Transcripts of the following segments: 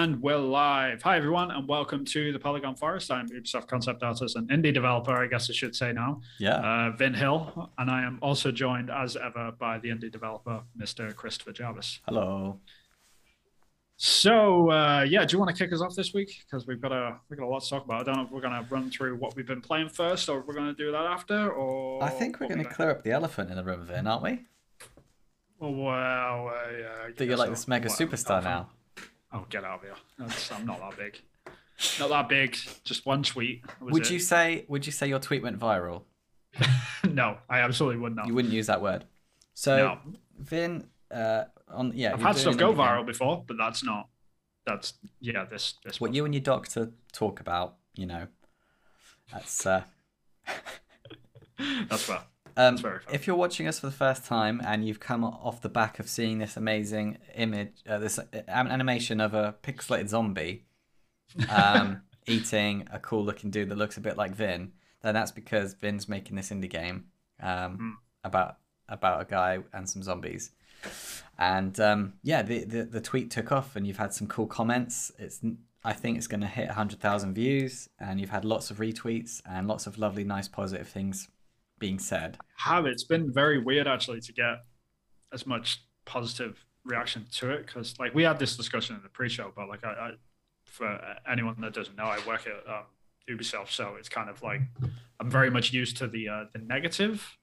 And we're live. Hi, everyone, and welcome to the Polygon Forest. I'm Ubisoft concept artist and indie developer, I guess I should say now. Yeah. Uh, Vin Hill, and I am also joined, as ever, by the indie developer, Mr. Christopher Jarvis. Hello. So, uh, yeah, do you want to kick us off this week? Because we've got a we've got a lot to talk about. I don't know if we're going to run through what we've been playing first, or if we're going to do that after, or I think we're going to clear up the elephant in the room, Vin, aren't we? Well, well uh, yeah, That you're like this mega superstar now. Oh, get out of here! That's, I'm not that big. Not that big. Just one tweet. Would it. you say? Would you say your tweet went viral? no, I absolutely would not. You wouldn't use that word. So, No. Vin, uh, on yeah, I've had stuff go viral before, but that's not. That's yeah. This this. What one. you and your doctor talk about, you know, that's uh, That's fair. Um, That's very fair. if you're watching us for the first time and you've come off the back of seeing this amazing image, uh, this uh, animation of a pixelated zombie um, eating a cool looking dude that looks a bit like Vin, then that's because Vin's making this indie game um, Hmm. about about a guy and some zombies. And um, yeah, the, the the tweet took off, and you've had some cool comments. It's I think it's going to hit hundred thousand views, and you've had lots of retweets and lots of lovely, nice, positive things being said. Have it's been very weird actually to get as much positive reaction to it because like we had this discussion in the pre-show, but like I, I for anyone that doesn't know, I work at um, Ubisoft, so it's kind of like I'm very much used to the uh, the negative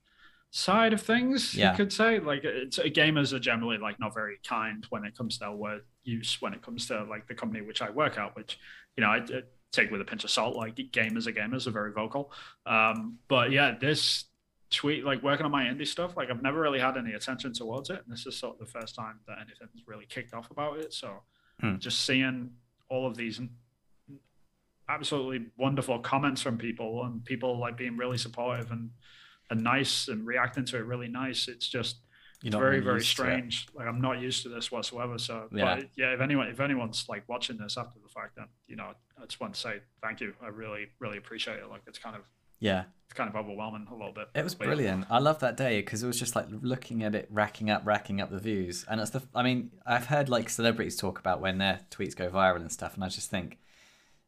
side of things. Yeah. You could say like it's gamers are generally like not very kind when it comes to their word use when it comes to like the company which I work at, which you know I, I take with a pinch of salt. Like gamers are gamers are very vocal. Um, but yeah, this tweet, like working on my indie stuff, like I've never really had any attention towards it. And this is sort of the first time that anything's really kicked off about it. So Hmm. just seeing all of these absolutely wonderful comments from people and people like being really supportive and, and nice and reacting to it really nice. It's just You're it's very very used to it. strange like i'm not used to this whatsoever so Yeah. but yeah if anyone if anyone's like watching this after the fact then you know i just want to say thank you i really really appreciate it like it's kind of Yeah, it's kind of overwhelming a little bit it was But yeah. brilliant. I love that day because it was just like looking at it, racking up, racking up the views. And it's the, I mean, I've heard like celebrities talk about when their tweets go viral and stuff, and I just think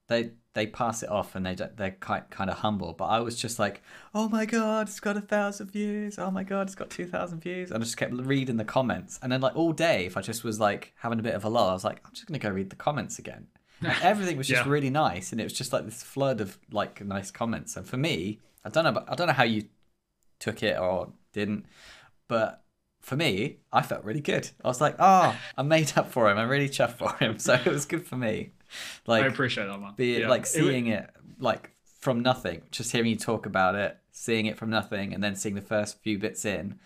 they they pass it off and they they're quite kind of humble. But I was just like, oh my god, it's got a thousand views. Oh my god, it's got two thousand views. And I just kept reading the comments, and then like all day, if I just was like having a bit of a lull, I was like, I'm just gonna go read the comments again. And everything was just Yeah. really nice, and it was just like this flood of like nice comments. And for me, I don't know, but I don't know how you took it or didn't, but for me, I felt really good. I was like, ah, oh, I made up for him. I'm really chuffed for him. So it was good for me. i appreciate that man be it Yeah. like It- seeing it like from nothing, just hearing you talk about it, seeing it from nothing, and then seeing the first few bits in,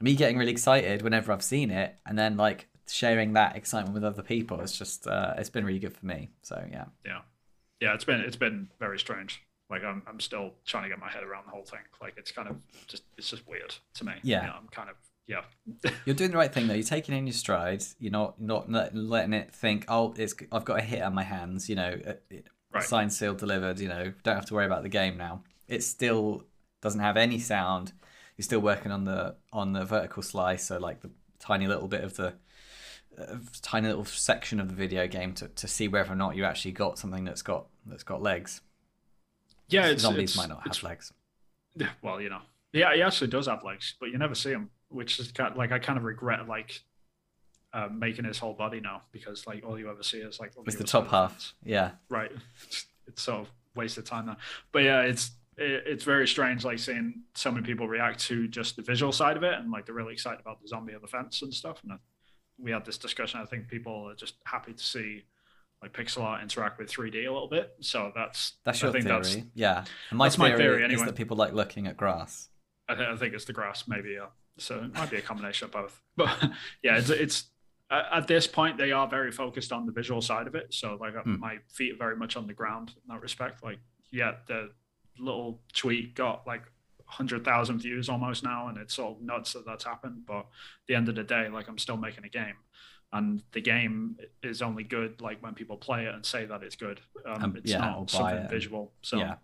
me getting really excited whenever I've seen it, and then like sharing that excitement with other people. It's just, uh, it's been really good for me. So yeah. yeah yeah it's been it's been very strange like i'm, I'm still trying to get my head around the whole thing like it's kind of just it's just weird to me Yeah. You know, i'm kind of yeah You're doing the right thing though. You're taking in your stride. You're not not letting it think, oh, it's I've got a hit on my hands. You know, uh, it, Right. signed, sealed, delivered. You know, don't have to worry about the game now. It still doesn't have any sound. You're still working on the on the vertical slice, so like the tiny little bit of the uh, tiny little section of the video game to, to see whether or not you actually got something that's got that's got legs. yeah it's, Zombies it's, might not have legs. Yeah, well, you know, yeah, he actually does have legs, but you never see him, which is kind of, like I kind of regret like uh, making his whole body now because like all you ever see is like It's the top half. Yeah. right? It's, it's sort of wasted time now, but yeah, it's it, it's very strange like seeing so many people react to just the visual side of it and like they're really excited about the zombie on the fence and stuff. And uh, we had this discussion. I think people are just happy to see like pixel art interact with 3D a little bit. So that's That's I your think theory. that's yeah. And my that's my theory, theory is that people like looking at grass. I, th- I think it's the grass, maybe. Yeah. So it might be a combination of both. But yeah, it's, it's at this point they are very focused on the visual side of it. So like uh, Hmm. my feet are very much on the ground in that respect. Like yeah, the little tweet got like hundred thousand views almost now, and it's all nuts that that's happened. But at the end of the day, like I'm still making a game. And the game is only good like when people play it and say that it's good. Um, Um, it's yeah, not something it. village. So yeah.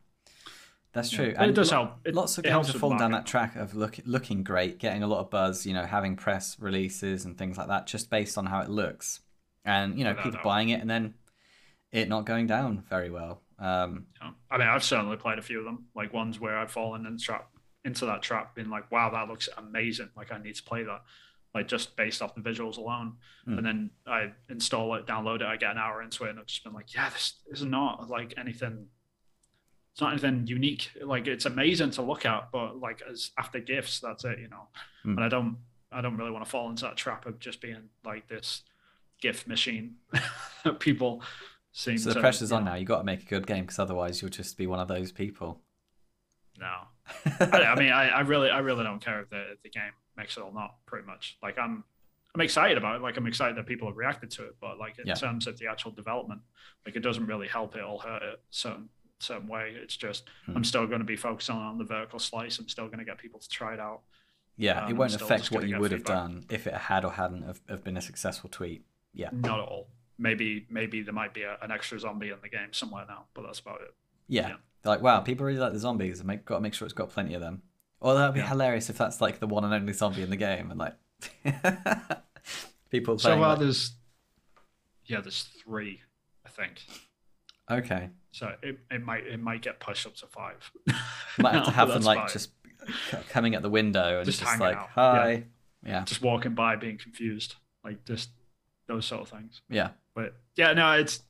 That's yeah. true. But it does lo- help. It- lots of it games have fallen down that track of look, looking great, getting a lot of buzz, you know, having press releases and things like that, just based on how it looks. And you know, people buying it, and then it not going down very well. Um, yeah. I mean, I've certainly played a few of them, like ones where I've fallen and trap into that trap, being like, "Wow, that looks amazing! Like, I need to play that." Like just based off the visuals alone, mm. and then I install it, download it, I get an hour into it, and I've just been like, "Yeah, this is not like anything it's not anything unique. Like it's amazing to look at, but like as after gifts, that's it, you know. Mm. And I don't, I don't really want to fall into that trap of just being like this gift machine that people seem. So the to, pressure's on know. now. You got to make a good game because otherwise you'll just be one of those people. No, I, I, mean, I, I really, I really don't care if the if the game makes it or not. Pretty much, like I'm, I'm excited about it. Like I'm excited that people have reacted to it, but like in yeah. terms of the actual development, like it doesn't really help it or hurt it. So certain way. It's just hmm. I'm still going to be focusing on the vertical slice. I'm still going to get people to try it out. Yeah, um, it won't affect what you would feedback. have done if it had or hadn't have, have, been a successful tweet. Yeah, not at all. Maybe maybe there might be a, an extra zombie in the game somewhere now, but that's about it. Yeah, yeah. like wow, people really like the zombies. Make got to make sure it's got plenty of them. Or that'd be yeah. hilarious if that's like the one and only zombie in the game, and like people. So uh, like... there's yeah, there's three, I think. Okay. So it, it might it might get pushed up to five. might have to have them like just coming at the window and just, just like out. hi, yeah. yeah. just walking by, being confused, like just those sort of things. Yeah, but yeah, no, it's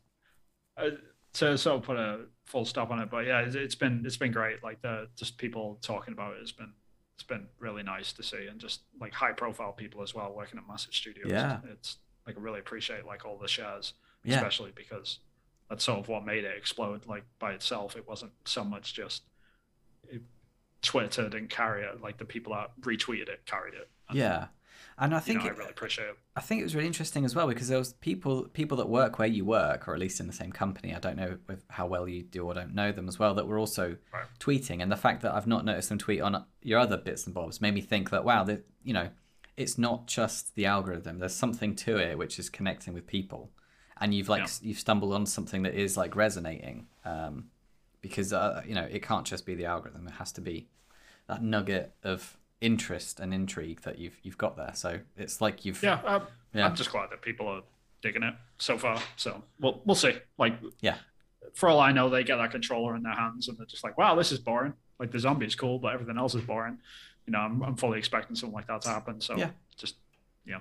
uh, to sort of put a full stop on it. But yeah, it's, it's been it's been great. Like the just people talking about it has been it's been really nice to see, and just like high profile people as well working at massive studios. Yeah, it's like I really appreciate like all the shares, yeah. especially because that's sort of what made it explode like by itself it wasn't so much just it, twitter didn't carry it like the people that retweeted it carried it and, yeah and I think you know, it, I really appreciate it. I think it was really interesting as well because there was people people that work where you work, or at least in the same company. I don't know how well you do or don't know them as well. That were also right. tweeting, and the fact that I've not noticed them tweet on your other bits and bobs made me think that wow, that you know, it's not just the algorithm. There's something to it which is connecting with people and you've like yeah. you've stumbled on something that is like resonating um, because uh, you know it can't just be the algorithm. It has to be that nugget of interest and intrigue that you've you've got there. So it's like you've yeah, um, yeah. i'm just glad that people are digging it so far. So we'll, we'll see. Like yeah. for all i know they get that controller in their hands and they're just like wow this is boring. Like the zombie is cool but everything else is boring. You know i'm, I'm fully expecting something like that to happen. So yeah. just yeah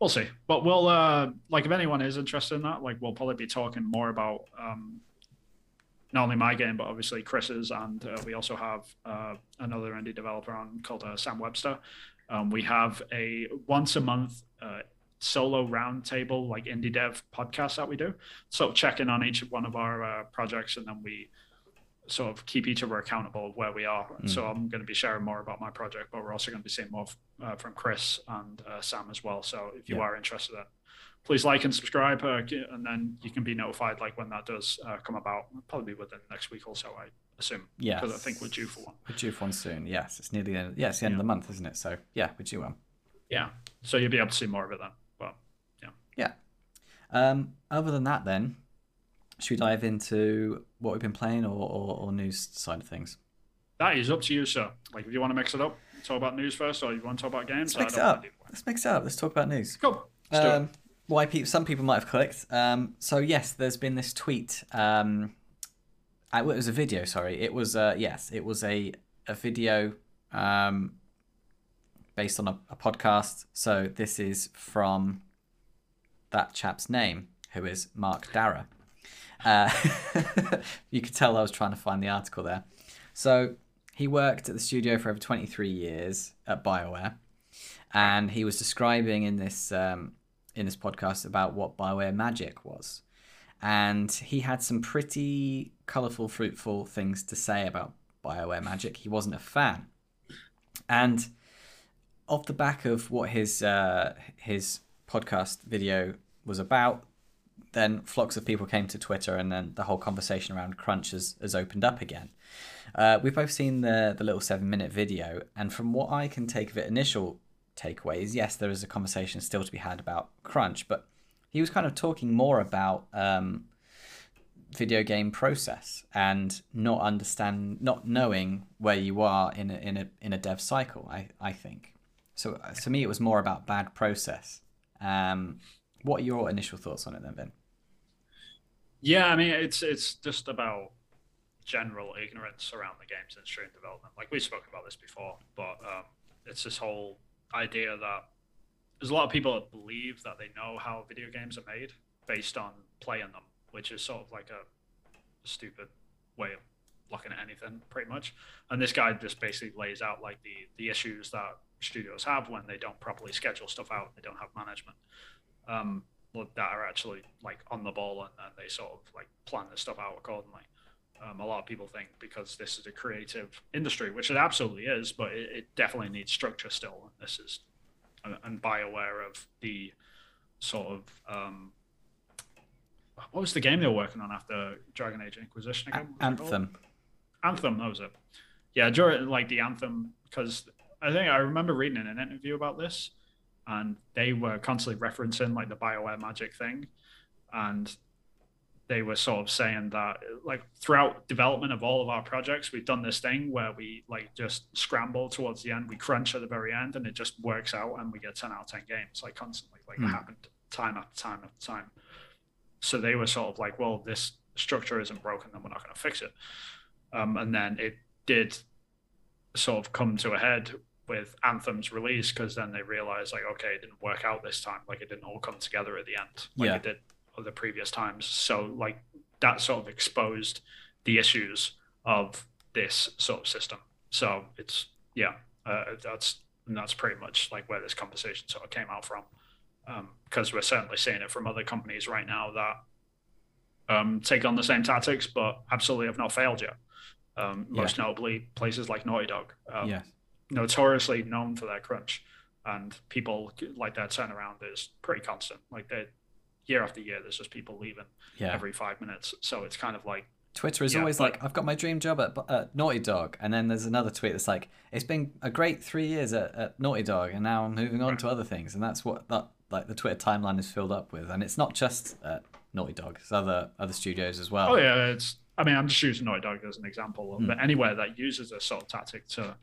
we'll see. But we'll uh, like if anyone is interested in that, like we'll probably be talking more about um, not only my game but obviously Chris's, and uh, we also have uh, another indie developer on called uh, Sam Webster. Um, we have a once a month uh, solo roundtable like indie dev podcast that we do. So check in on each one of our uh, projects, and then we sort of keep each other accountable of where we are. Mm. So I'm going to be sharing more about my project, but we're also going to be seeing more uh, from Chris and uh, Sam as well. So if you yeah. are interested, in, please like and subscribe, uh, and then you can be notified like when that does uh, come about. Probably within next week or so, I assume. Yeah, because I think we're due for one. We're due for one soon. Yes, it's nearly the end. Yeah, it's the end yeah. of the month, isn't it? So yeah, we're due one. Yeah, so you'll be able to see more of it then. But yeah. Yeah. Um, other than that, then should we dive into what we've been playing or, or, or news side of things? That is up to you, sir. Like, if you want to mix it up, talk about news first, or you want to talk about games. Let's mix it up. Let's mix it up. Let's talk about news. Cool. Um, why people? Some people might have clicked. Um, so yes, there's been this tweet. Um, it was a video. Sorry, it was. Uh, yes, it was a a video um, based on a, a podcast. So this is from that chap's name, who is Mark Darrah. Uh, you could tell I was trying to find the article there. So he worked at the studio for over 23 years at BioWare, and he was describing in this um, in this podcast about what BioWare Magic was, and he had some pretty colorful, fruitful things to say about BioWare Magic. He wasn't a fan, and off the back of what his uh, his podcast video was about, then flocks of people came to Twitter, and then the whole conversation around crunch has, has opened up again. Uh, we've both seen the the little seven minute video, and from what I can take of it, initial takeaways, yes, there is a conversation still to be had about crunch, but he was kind of talking more about um, video game process and not understand, not knowing where you are in a, in a in a dev cycle. I I think so. Uh, to me, it was more about bad process. Um, what are your initial thoughts on it then, Ben? Yeah, I mean, it's it's just about general ignorance around the games industry and development. Like we've spoken about this before, but um, it's this whole idea that there's a lot of people that believe that they know how video games are made based on playing them, which is sort of like a stupid way of looking at anything, pretty much. And this guy just basically lays out like the the issues that studios have when they don't properly schedule stuff out, they don't have management. Um, that are actually like on the ball and, and they sort of like plan this stuff out accordingly. Um, a lot of people think because this is a creative industry, which it absolutely is, but it, it definitely needs structure still. And this is, and Bioware of the sort of, um, what was the game they were working on after Dragon Age Inquisition again? Anthem. Anthem, that was it. Yeah, during like the Anthem, because I think I remember reading in an interview about this, and they were constantly referencing like the Bioware magic thing, and they were sort of saying that like throughout development of all of our projects we've done this thing where we like just scramble towards the end we crunch at the very end and it just works out and we get 10 out of 10 games like constantly like mm. it happened time after time after time so they were sort of like well this structure isn't broken then we're not going to fix it um, and then it did sort of come to a head with Anthem's release because then they realized like okay it didn't work out this time like it didn't all come together at the end like yeah. it did the previous times. So like that sort of exposed the issues of this sort of system. So it's yeah, uh, that's that's pretty much like where this conversation sort of came out from, because um, we're certainly seeing it from other companies right now that um, take on the same tactics, but absolutely have not failed yet. Um, most yeah. notably, places like Naughty Dog, um, yeah. notoriously known for their crunch, and people like their turnaround is pretty constant. Like they year after year, there's just people leaving yeah. every five minutes. So it's kind of like Twitter is yeah, always but, like, I've got my dream job at, at, Naughty Dog. And then there's another tweet that's like, it's been a great three years at, at Naughty Dog, and now I'm moving on right. to other things. And that's what that like the Twitter timeline is filled up with. And it's not just Naughty Dog, it's other other studios as well. Oh yeah, it's. I mean, I'm just using Naughty Dog as an example, mm. but anywhere that uses a sort of tactic to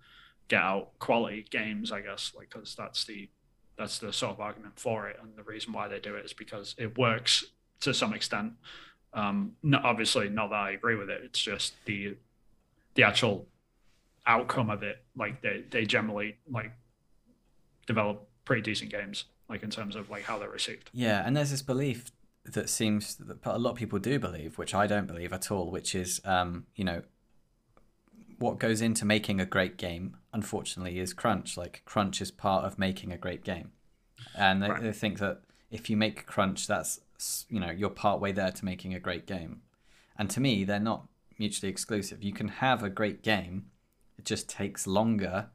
get out quality games, I guess, like because that's the that's the sort of argument for it, and the reason why they do it is because it works to some extent. Um, obviously, not that I agree with it. It's just the the actual outcome of it. Like they they generally like develop pretty decent games, like in terms of like how they're received. Yeah, and there's this belief that seems that a lot of people do believe, which I don't believe at all, which is um, you know what goes into making a great game, unfortunately, is crunch. Like crunch is part of making a great game, and they, right. they think that if you make crunch, that's you know you're part way there to making a great game. And to me, they're not mutually exclusive. You can have a great game, it just takes longer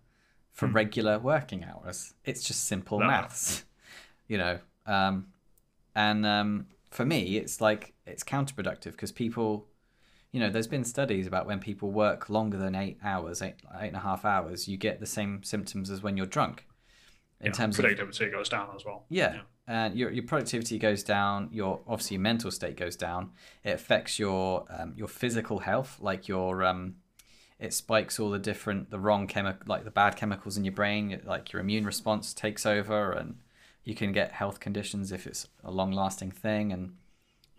for hmm. regular working hours. It's just simple no. maths, you know. Um, and um, for me, it's like it's counterproductive because people you know, there's been studies about when people work longer than eight hours, eight eight and a half hours, you get the same symptoms as when you're drunk. In yeah, terms productivity of, goes down as well. Yeah, yeah. and your your productivity goes down. Your obviously your mental state goes down. It affects your um, your physical health, like your um, it spikes all the different the wrong chemical like the bad chemicals in your brain. Like your immune response takes over, and you can get health conditions if it's a long lasting thing and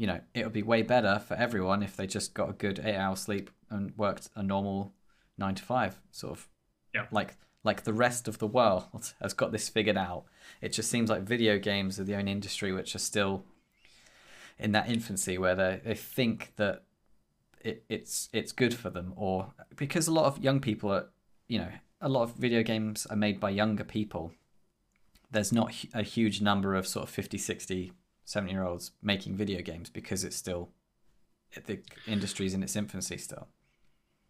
you know, it would be way better for everyone if they just got a good eight hour sleep and worked a normal nine to five, sort of. Yeah. Like like the rest of the world has got this figured out. It just seems like video games are the only industry which are still in that infancy where they, they think that it, it's it's good for them or because a lot of young people are you know a lot of video games are made by younger people there's not a huge number of sort of 50 60 seven year olds making video games because it's still the industry's in its infancy still.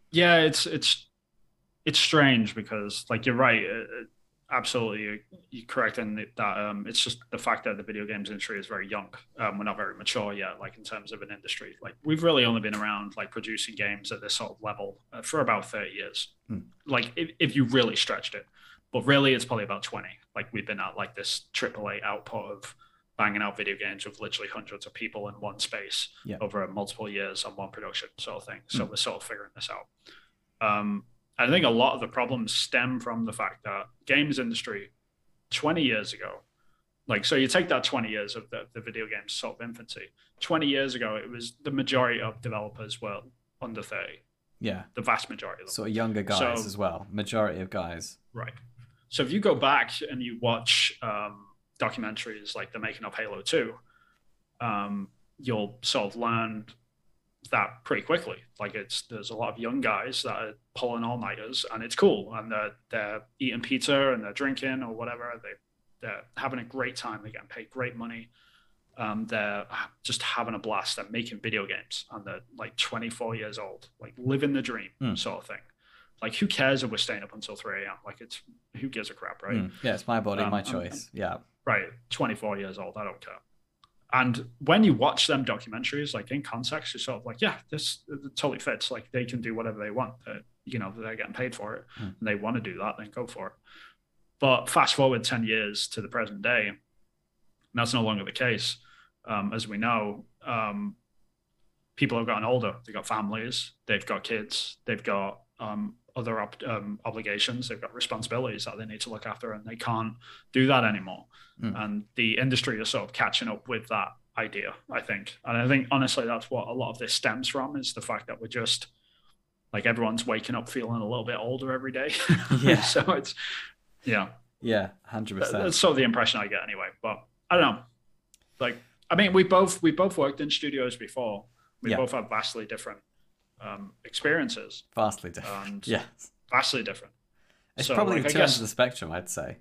Yeah, it's it's it's strange because like you're right, uh, uh absolutely you're, you're correct in that um, it's just the fact that the video games industry is very young. Um, we're not very mature yet, like in terms of an industry. Like we've really only been around like producing games at this sort of level uh, for about thirty years. Hmm. Like if, if you really stretched it, but really it's probably about twenty. Like we've been at like this AAA output of banging out video games with literally hundreds of people in one space yeah. over multiple years on one production sort of thing. So mm. we're sort of figuring this out. Um, I think a lot of the problems stem from the fact that games industry 20 years ago, Like, so you take that 20 years of the, the video game sort of infancy. 20 years ago, it was the majority of developers were under 30. Yeah. The vast majority of them. Of younger guys So- as well. Majority of guys. Right. So if you go back and you watch um, documentaries like the making of Halo 2, um, you'll sort of learn that pretty quickly. Like it's there's a lot of young guys that are pulling all nighters, and it's cool, and they're they're eating pizza and they're drinking or whatever. They they're having a great time. They're getting paid great money. Um, they're just having a blast. They're making video games, and they're like 24 years old, like living the dream Hmm. sort of thing. Like who cares if we're staying up until 3 a.m. Like it's who gives a crap, right? Mm. Yeah, it's my body, Um, my um, choice. yeah. Right 24 years old i don't care. And when you watch them documentaries like in context you're sort of like yeah this totally fits. Like they can do whatever they want. Uh, you know they're getting paid for it. Hmm. and they want to do that then go for it. But fast forward 10 years to the present day that's no longer the case. Um, as we know um, people have gotten older. They've got families. They've got kids. They've got um, other op- um, obligations they've got responsibilities that they need to look after and they can't do that anymore Mm. and the industry is sort of catching up with that idea i think and i think honestly that's what a lot of this stems from is the fact that we're just like everyone's waking up feeling a little bit older every day Yeah. so it's yeah Yeah, 100%. that- that's sort of the impression i get anyway but i don't know like i mean we both we both worked in studios before we Yeah. both have vastly different um experiences Vastly different. and Yeah. vastly different It's So, probably like, two ends of the spectrum, I'd say.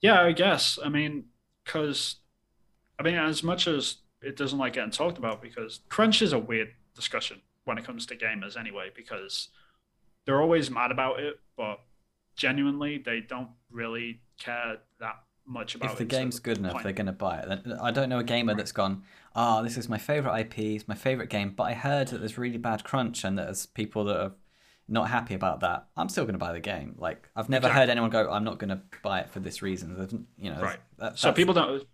Yeah, I guess. I mean, because, I mean, as much as it doesn't like getting talked about, because crunch is a weird discussion when it comes to gamers anyway, because they're always mad about it, but genuinely they don't really care that much about If the it game's good enough, point. they're going to buy it. I don't know a gamer that's gone, ah, this is my favorite IP, it's my favorite game, but I heard that there's really bad crunch and that there's people that are not happy about that. I'm still going to buy the game. Like I've never Exactly. heard anyone go, I'm not going to buy it for this reason. There's- You know, Right. that- So people don't.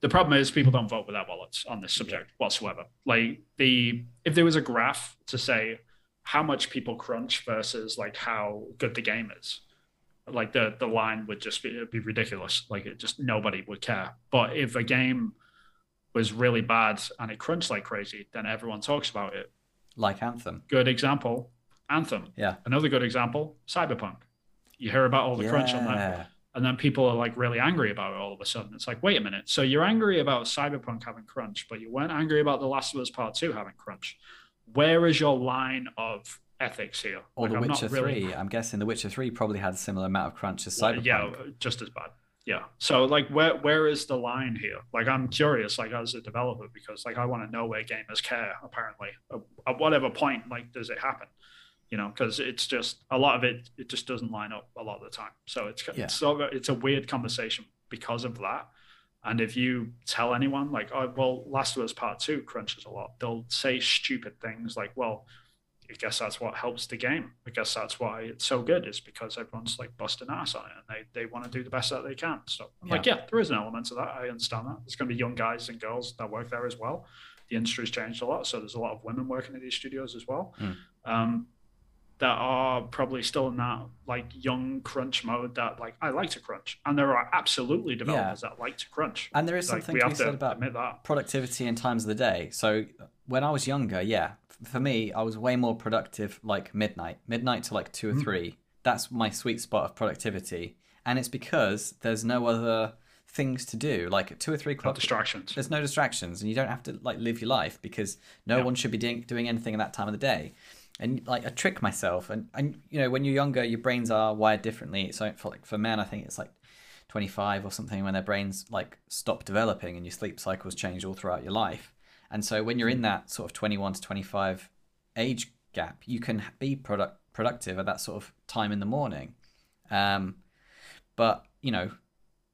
The problem is people don't vote with their wallets on this subject whatsoever. Like the if there was a graph to say how much people crunch versus like how good the game is, like the the line would just be it'd be ridiculous. Like it just nobody would care. But if a game was really bad and it crunched like crazy, then everyone talks about it. like Anthem. Good example, Anthem. Yeah. Another good example, Cyberpunk. You hear about all the crunch on that and then people are like really angry about it all of a sudden. It's like, wait a minute. So you're angry about Cyberpunk having crunch, but you weren't angry about The Last of Us Part Two having crunch. Where is your line of ethics here? Or Like, The I'm not Witcher really- 3. I'm guessing The Witcher 3 probably had a similar amount of crunch as Well, Cyberpunk. yeah, just as bad. Yeah. So like, where where is the line here? Like, I'm curious, like as a developer, because like I want to know where gamers care. Apparently, at, at whatever point, like, does it happen? You know, because it's just a lot of it. It just doesn't line up a lot of the time. So it's Yeah. it's sort of it's a weird conversation because of that. And if you tell anyone like, oh well, Last of Us Part Two crunches a lot, they'll say stupid things like, well, I guess that's what helps the game. I guess that's why it's so good is because everyone's like busting ass on it and they, they want to do the best that they can. So I'm like, yeah, there is an element to that. I understand that. There's going to be young guys and girls that work there as well. The industry's changed a lot, so there's a lot of women working at these studios as well. Mm. Um, that are probably still in that like young crunch mode that like I like to crunch, and there are absolutely developers that like to crunch. And there is Like something we to be said about admit that. productivity and times of the day. So when I was younger, yeah, for me, I was way more productive like midnight, midnight to like two or Mm. three. That's my sweet spot of productivity, and it's because there's no other things to do. Like at two or three o'clock, distractions. there's no distractions, and you don't have to like live your life because no Yeah. one should be doing doing anything at that time of the day. And like I trick myself, and and you know when you're younger, your brains are wired differently. So for like for men, I think it's like 25 or something when their brains like stop developing and your sleep cycles change all throughout your life. And so when you're in that sort of 21 to 25 age gap, you can be product productive at that sort of time in the morning. Um, but you know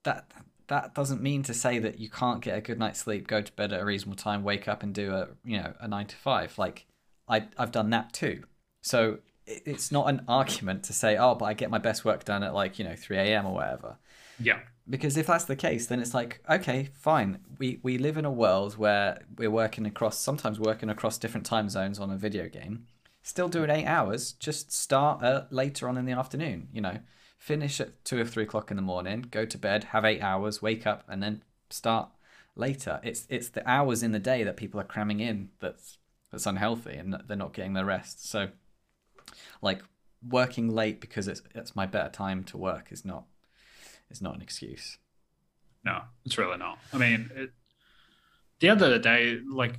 that that doesn't mean to say that you can't get a good night's sleep, go to bed at a reasonable time, wake up and do a you know a nine to five. Like I I've done that too. So it- it's not an argument to say oh, but I get my best work done at like you know 3 a.m. or whatever Yeah. Because if that's the case then it's like okay fine we we live in a world where we're working across sometimes working across different time zones on a video game still doing eight hours just start uh, later on in the afternoon you know finish at two or three o'clock in the morning go to bed have eight hours wake up and then start later. It's it's the hours in the day that people are cramming in that's that's unhealthy and they're not getting their rest. So like working late because it's it's my better time to work is not is not an excuse. No, it's really not. I mean, it, the end of the day, like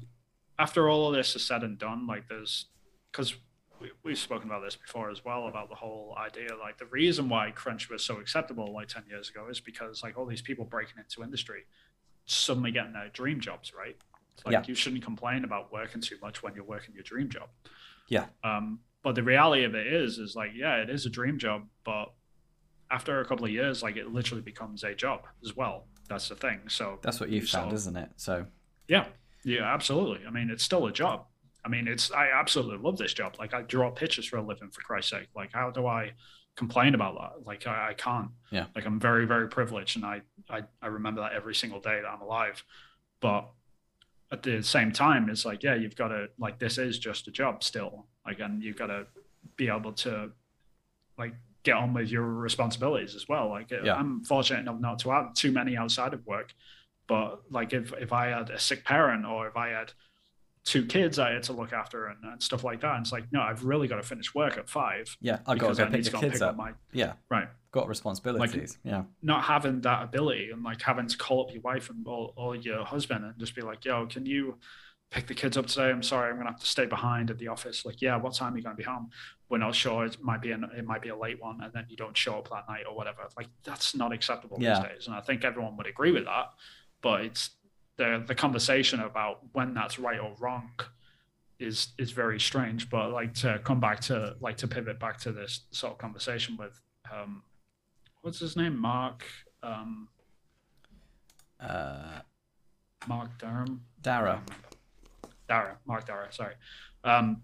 after all of this is said and done, like there's because we, we've spoken about this before as well about the whole idea like the reason why crunch was so acceptable like 10 years ago is because like all these people breaking into industry suddenly getting their dream jobs right like Yeah. you shouldn't complain about working too much when you're working your dream job Yeah. um but the reality of it is is like yeah it is a dream job but after a couple of years like it literally becomes a job as well that's the thing so That's what you've So- found, isn't it? So yeah, yeah, absolutely. I mean, it's still a job. I mean, it's I absolutely love this job. Like I draw pictures for a living, for Christ's sake. Like how do I complain about that? Like I, I can't. Yeah. Like I'm very, very privileged, and I, I I remember that every single day that I'm alive. But at the same time, it's like yeah, you've got to like this is just a job still. Like and you've got to be able to like get on with your responsibilities as well. Like Yeah. I'm fortunate enough not to have too many outside of work. But like if if I had a sick parent or if I had two kids I had to look after and, and stuff like that, and it's like no, I've really got to finish work at five yeah, I've got to because go I pick the kids pick up. up my Yeah, right. got responsibilities. yeah, Not having that ability and like having to call up your wife and or, or your husband and just be like, yo, can you pick the kids up today? I'm sorry, I'm gonna have to stay behind at the office. Like, yeah, what time are you gonna be home? We're not sure. It might be an, it might be a late one, and then you don't show up that night or whatever. Like that's not acceptable Yeah. these days, and I think everyone would agree with that. But it's the the conversation about when that's right or wrong is is very strange. But like to come back to like to pivot back to this sort of conversation with um, what's his name, Mark um, uh, Mark Durham. Darrah. Darrah, Mark Darrah, sorry. Um,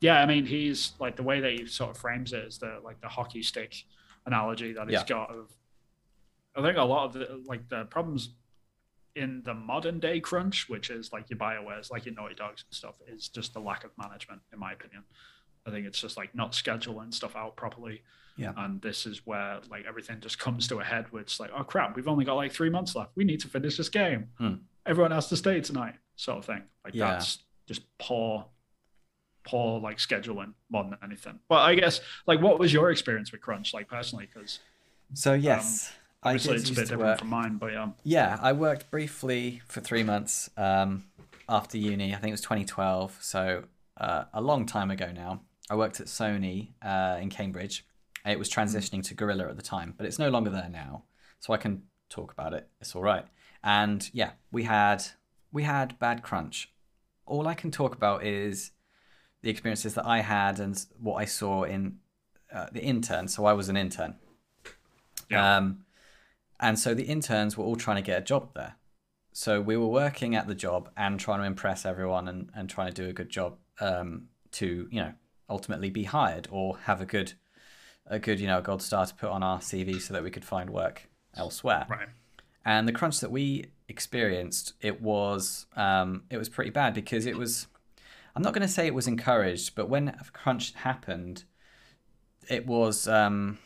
yeah, I mean, he's like the way that he sort of frames it is the like the hockey stick analogy that he's Yeah. got of. I think a lot of the like the problems in the modern day crunch, which is like your Biowares, like your Naughty Dogs and stuff, is just the lack of management, in my opinion. I think it's just like not scheduling stuff out properly. Yeah. And this is where like everything just comes to a head, where it's like, oh crap, we've only got like three months left. We need to finish this game. Hmm. Everyone has to stay tonight, sort of thing. Like Yeah. that's just poor, poor like scheduling more than anything. But I guess like what was your experience with crunch, like personally? Because So yes, I obviously did it's a bit different work. from mine, but um, Yeah, I worked briefly for three months um, after uni. I think it was 2012, so uh, a long time ago now. I worked at Sony uh, in Cambridge. It was transitioning to Guerrilla at the time, but it's no longer there now, so I can talk about it. It's all right. And yeah, we had we had bad crunch. All I can talk about is the experiences that I had and what I saw in uh, the intern. So I was an intern. Yeah. Um, and so the interns were all trying to get a job there. So we were working at the job and trying to impress everyone and, and trying to do a good job um, to, you know, ultimately be hired or have a good, a good, you know, gold star to put on our CV so that we could find work elsewhere. right, And the crunch that we experienced, it was um, it was pretty bad because it was. I'm not going to say it was encouraged, but when crunch happened, it was um,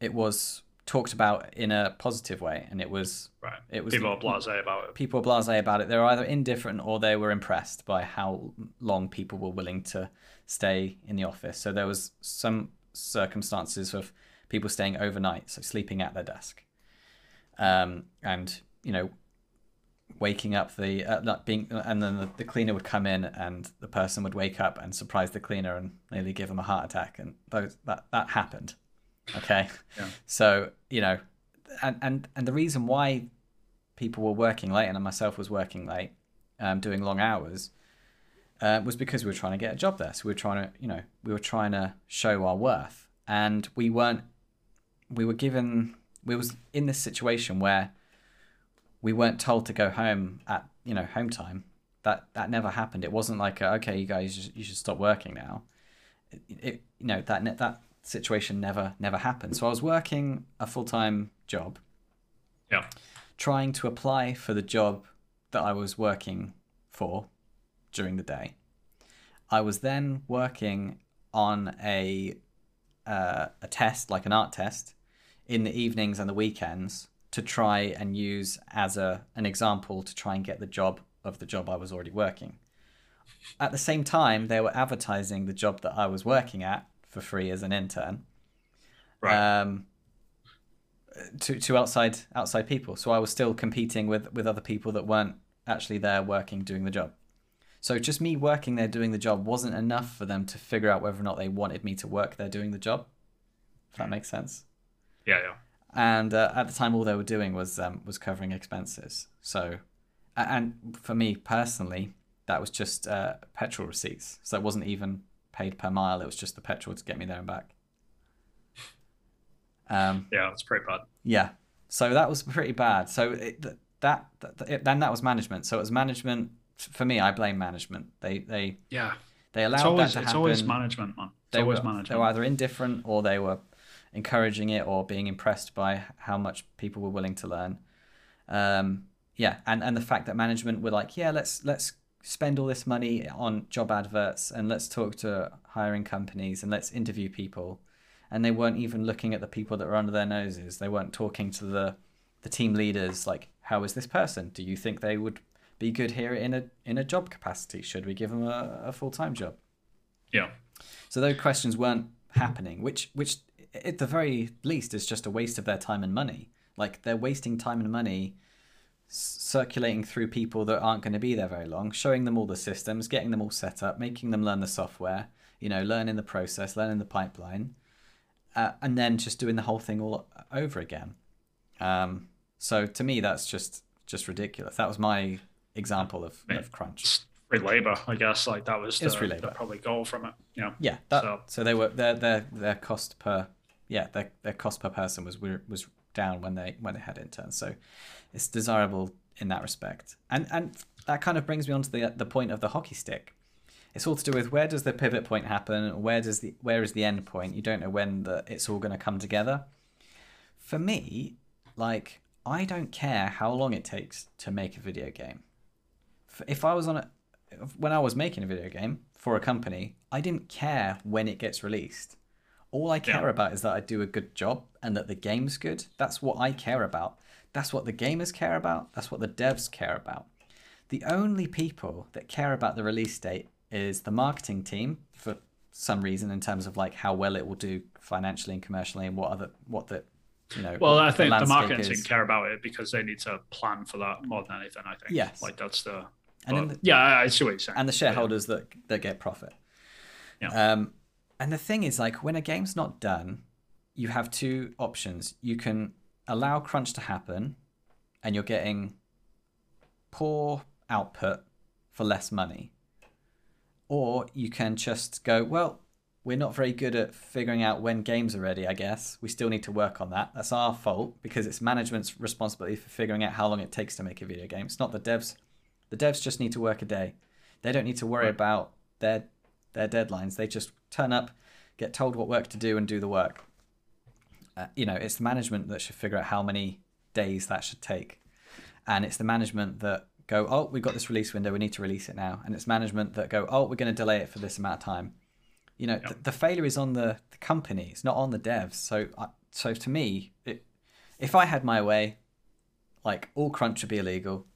it was talked about in a positive way, and it was right. it was People are blasé about it. people were blasé about it. They were either indifferent or they were impressed by how long people were willing to stay in the office. So there was some circumstances of people staying overnight, so sleeping at their desk, um, and you know, waking up the uh, not being, and then the, the cleaner would come in and the person would wake up and surprise the cleaner and nearly give them a heart attack, and those that that happened. Okay, Yeah. so you know, and and and the reason why people were working late and I myself was working late, um, doing long hours, uh, was because we were trying to get a job there. So we were trying to, you know, we were trying to show our worth, and we weren't. We were given. We was in this situation where we weren't told to go home at you know home time. That that never happened. It wasn't like a, okay, you guys, you should, stop working now. It, it, you know that that situation never never happened. So I was working a full time job Yeah, trying to apply for the job that I was working for during the day. I was then working on a uh, a test, like an art test, in the evenings and the weekends to try and use as a an example to try and get the job of the job I was already working. At the same time, they were advertising the job that I was working at for free as an intern. Right. Um, to to outside outside people. So I was still competing with with other people that weren't actually there working doing the job. So just me working there doing the job wasn't enough for them to figure out whether or not they wanted me to work there doing the job. If that makes sense. yeah, yeah. And uh, at the time, all they were doing was um, was covering expenses. So, and for me personally, that was just uh, petrol receipts. So it wasn't even paid per mile. It was just the petrol to get me there and back. Um, Yeah, it's pretty bad. yeah. So that was pretty bad. So it, that, that it, then that was management. So it was management. For me, I blame management. They they Yeah. they allowed It's always that to happen. it's always management, man. It's they always were, management. They were either indifferent or they were encouraging it or being impressed by how much people were willing to learn. Um, yeah, and, and the fact that management were like, yeah, let's let's spend all this money on job adverts and let's talk to hiring companies and let's interview people. And they weren't even looking at the people that were under their noses. They weren't talking to the the team leaders like, how is this person? Do you think they would be good here in a in a job capacity? Should we give them a, a full time job? yeah. So those questions weren't happening, which which at the very least it's just a waste of their time and money. Like they're wasting time and money s- circulating through people that aren't going to be there very long, showing them all the systems, getting them all set up, making them learn the software, you know, learning the process, learning the pipeline, uh, and then just doing the whole thing all over again. Um, so to me, that's just just ridiculous. That was my example of, of crunch. Free labor, I guess. Like that was the, the probably goal from it. Yeah. Yeah, that, So- so, they were their their their cost per yeah their their cost per person was was down when they when they had interns. So it's desirable in that respect. And and that kind of brings me on to the the point of the hockey stick. It's all to do with where does the pivot point happen? Where does the where is the end point? You don't know when the it's all going to come together. For me, like I don't care how long it takes to make a video game. If I was on a when I was making a video game for a company, I didn't care when it gets released. All I care Yeah. about is that I do a good job and that the game's good. That's what I care about. That's what the gamers care about. That's what the devs care about. The only people that care about the release date is the marketing team for some reason in terms of like how well it will do financially and commercially and what other what the you know Well, I think the landscape marketing team care about it because they need to plan for that more than anything. I think. Yes. Like that's the. And the- yeah, I, see what you're saying. and the shareholders that that get profit. Yeah. Um, and the thing is, like, when a game's not done, you have two options. You can allow crunch to happen, and you're getting poor output for less money, or you can just go, well, we're not very good at figuring out when games are ready. I guess we still need to work on that. That's our fault because it's management's responsibility for figuring out how long it takes to make a video game. It's not the devs. The devs just need to work a day. They don't need to worry about their their deadlines. They just turn up, get told what work to do, and do the work. Uh, you know, it's the management that should figure out how many days that should take, and it's the management that go, oh, we've got this release window, we need to release it now, and it's management that go, oh, we're going to delay it for this amount of time. You know, Yep. the, the failure is on the, the company. It's not on the devs. So, I so to me, it, if I had my way, like all crunch would be illegal.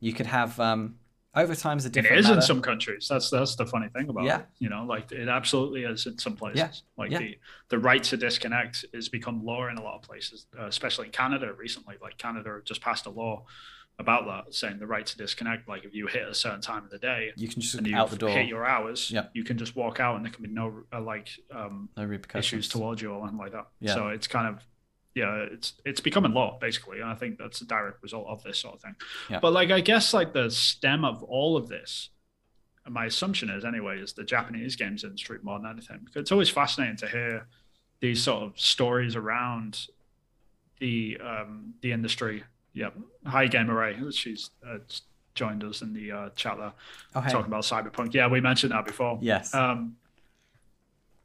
You could have um, overtime's a it different. is in some countries. That's that's the funny thing about Yeah. it. You know, like it absolutely is in some places. Yeah. Like Yeah. the the right to disconnect has become law in a lot of places, uh, especially in Canada recently. Like Canada just passed a law about that, saying the right to disconnect. Like if you hit a certain time of the day You can just you out the door. hit your hours, Yeah. you can just walk out and there can be no uh, like um, no repercussions. issues towards you or anything like that. Yeah. So it's kind of yeah, it's it's becoming law basically, and I think that's a direct result of this sort of thing. Yeah. But like I guess like the stem of all of this, my assumption is anyway, is the Japanese games industry more than anything. Because it's always fascinating to hear these sort of stories around the um the industry. Yep. Hi Gamer Ray, she's uh, joined us in the uh, chat there Oh, hey. talking about cyberpunk. Yeah, we mentioned that before. Yes. Um,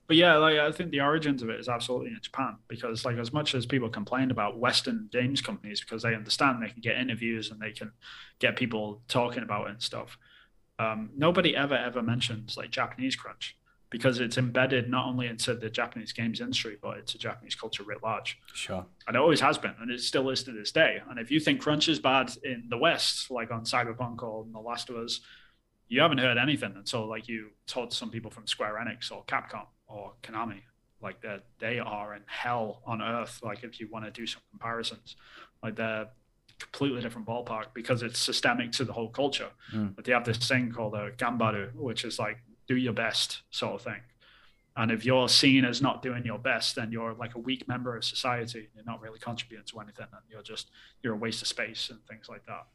but yeah, like I think the origins of it is absolutely in Japan because, like, as much as people complain about Western games companies because they understand they can get interviews and they can get people talking about it and stuff, um, nobody ever ever mentions like Japanese crunch. because it's embedded not only into the Japanese games industry, but into Japanese culture writ large. Sure. And it always has been, and it still is to this day. And if you think crunch is bad in the West, like on Cyberpunk or The Last of Us, you haven't heard anything until like you told some people from Square Enix or Capcom or Konami, like that they are in hell on earth. Like if you want to do some comparisons, like they're completely different ballpark because it's systemic to the whole culture. Mm. But they have this thing called a gambaru, which is like do your best sort of thing. And if you're seen as not doing your best, then you're like a weak member of society. You're not really contributing to anything, and you're just you're a waste of space and things like that.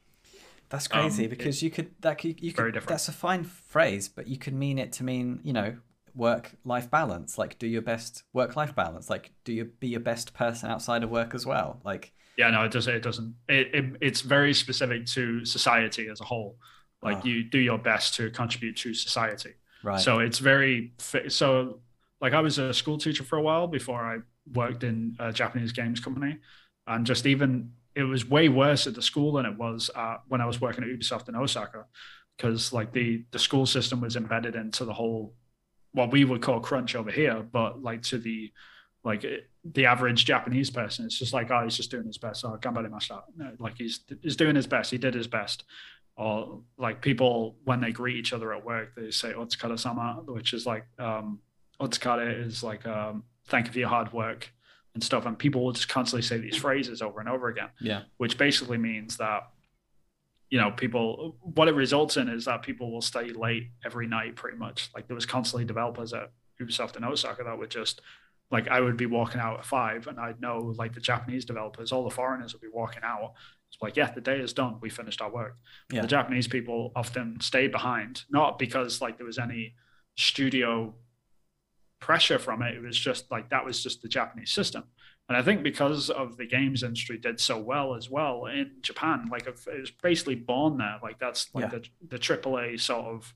That's crazy Um, because you could that could, you very could different. that's a fine phrase, but you could mean it to mean you know work life balance, like do your best work life balance, like do you be your best person outside of work as well, like Yeah, no, it doesn't. It doesn't. It, it it's very specific to society as a whole. Like Oh. you do your best to contribute to society. right? So it's very so. Like I was a school teacher for a while before I worked in a Japanese games company, and just even it was way worse at the school than it was uh, when I was working at Ubisoft in Osaka, because like the the school system was embedded into the whole what we would call crunch over here, but like to the like the average Japanese person, it's just like oh he's just doing his best. Oh, gambarimashita. No, Like he's he's doing his best. He did his best or like people when they greet each other at work they say otsukare sama which is like um otsukare is like um thank you for your hard work and stuff and people will just constantly say these phrases over and over again yeah, which basically means that you know people what it results in is that people will stay late every night pretty much. Like there was constantly developers at ubisoft and osaka that would just like i would be walking out at five and i'd know like the japanese developers all the foreigners would be walking out. It's like yeah the day is done. We finished our work. Yeah. the japanese people often stayed behind not because like there was any studio pressure from it. It was just like that was just the japanese system and I think because of the games industry did so well as well in Japan, like it was basically born there. Like that's like Yeah. the the AAA sort of,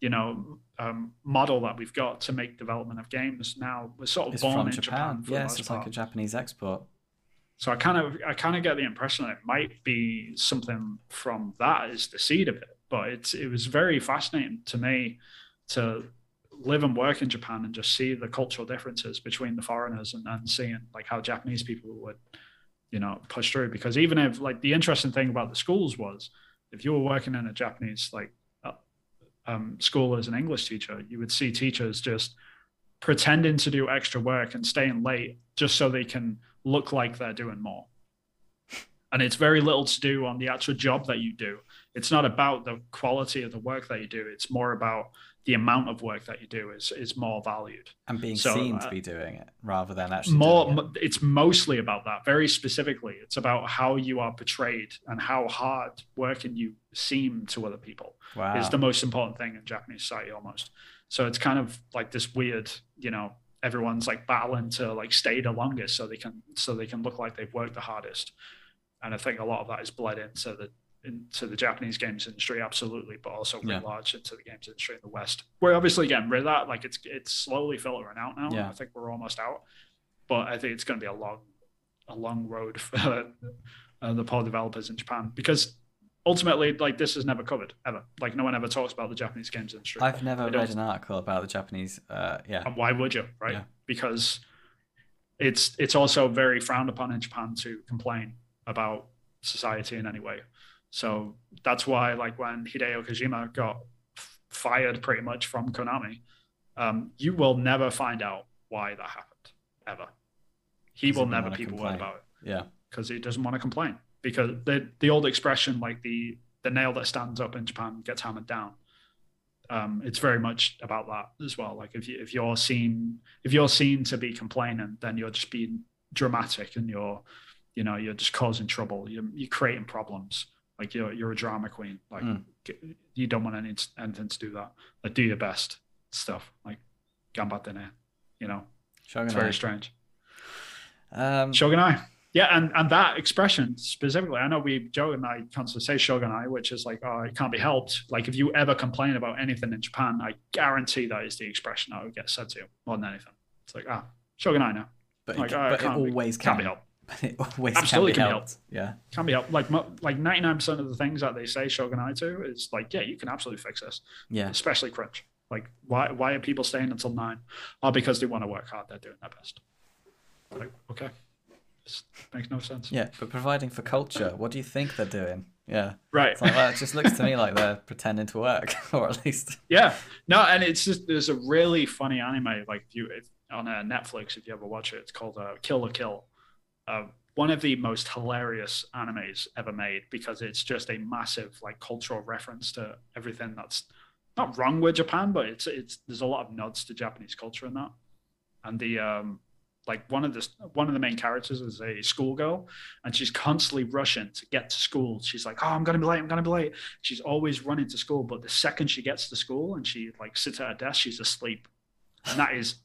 you know, um, model that we've got to make development of games now was sort of it's born from in Japan. Japan. yes, it's like a Japanese export. So I kind of I kind of get the impression that it might be something from that is the seed of it. But it's it was very fascinating to me to live and work in Japan and just see the cultural differences between the foreigners and, and seeing like how Japanese people would, you know, push through. Because even if like the interesting thing about the schools was if you were working in a Japanese like uh, um, school as an English teacher, you would see teachers just pretending to do extra work and staying late just so they can look like they're doing more. And it's very little to do on the actual job that you do. It's not about the quality of the work that you do. It's more about the amount of work that you do is is more valued. And being So, seen uh, to be doing it rather than actually More, doing it. it's mostly about that. Very specifically, it's about how you are portrayed and how hard working you seem to other people Wow. is the most important thing in Japanese society almost. So it's kind of like this weird, you know, everyone's like battling to like stay the longest so they can so they can look like they've worked the hardest. And I think a lot of that is bled into the into the Japanese games industry, absolutely, but also Yeah. large into the games industry in the West. We're obviously getting rid of that. Like it's it's slowly filtering out now. Yeah. I think we're almost out. But I think it's going to be a long, a long road for uh, the poor developers in Japan because ultimately, like this is never covered ever. Like no one ever talks about the Japanese games industry. I've never read an article about the Japanese. Uh, yeah, And why would you, right? Yeah. Because it's it's also very frowned upon in Japan to complain about society in any way. So that's why, like when Hideo Kojima got f- fired pretty much from Konami, um, you will never find out why that happened ever. He will never people complain. about it yeah, because he doesn't want to complain. Because the the old expression, like the the nail that stands up in Japan gets hammered down. Um, it's very much about that as well. Like if you if you're seen if you're seen to be complaining, then you're just being dramatic and you're you know you're just causing trouble. You're you're creating problems. Like you're you're a drama queen. Like Mm. you don't want any, anything to do that. Like do your best stuff. Like gambatte ne. You know, it's very Shoganai. strange. Um, Shoganai. Yeah, and, and that expression specifically, I know we Joe and I constantly say Shoganai, which is like, oh, it can't be helped. Like if you ever complain about anything in Japan, I guarantee that is the expression that would get said to you more than anything. It's like, ah, Shoganai now. but Like, it, oh, but it can't be- always Can't be helped. It Absolutely can can be be helped. Yeah. Can't be helped. Like like 99% of the things that they say Shogun Shoganai to is like, yeah, you can absolutely fix this, Yeah. especially crunch. Like, why why are people staying until nine? Oh, because they want to work hard. They're doing their best. Like, okay, this makes no sense. Yeah, but providing for culture, what do you think they're doing? Yeah, right. It's like, well, it just looks to me like they're pretending to work, or at least. Yeah, no, and it's just there's a really funny anime like if you on uh, Netflix if you ever watch it. It's called uh, Kill la Kill. Uh, one of the most hilarious animes ever made because it's just a massive like cultural reference to everything that's not wrong with Japan, but it's it's there's a lot of nods to Japanese culture in that. And the um like one of the one of the main characters is a schoolgirl and she's constantly rushing to get to school. She's like oh i'm gonna be late i'm gonna be late. She's always running to school but the second she gets to school and she like sits at her desk she's asleep. And that is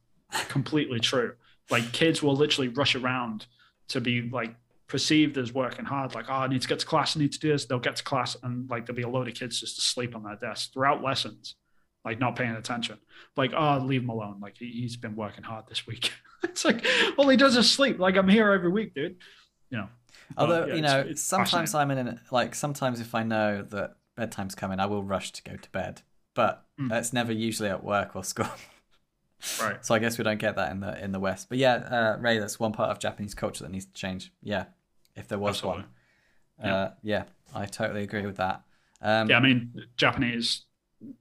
completely true. Like kids will literally rush around to be like perceived as working hard like oh i need to get to class i need to do this they'll get to class and like there'll be a load of kids just asleep on their desk throughout lessons like not paying attention. Like oh leave him alone. Like he, has been working hard this week. It's like all he does is sleep. Like i'm here every week dude. You know? Although yeah, you know it's, it's sometimes i'm in like sometimes if i know that bedtime's coming i will rush to go to bed. But mm. that's never usually at work or school right so i guess we don't get that in the in the west but yeah uh, ray that's one part of japanese culture that needs to change yeah if there was Absolutely. one. Yeah. Uh, yeah, I totally agree with that. Um, yeah, I mean, Japanese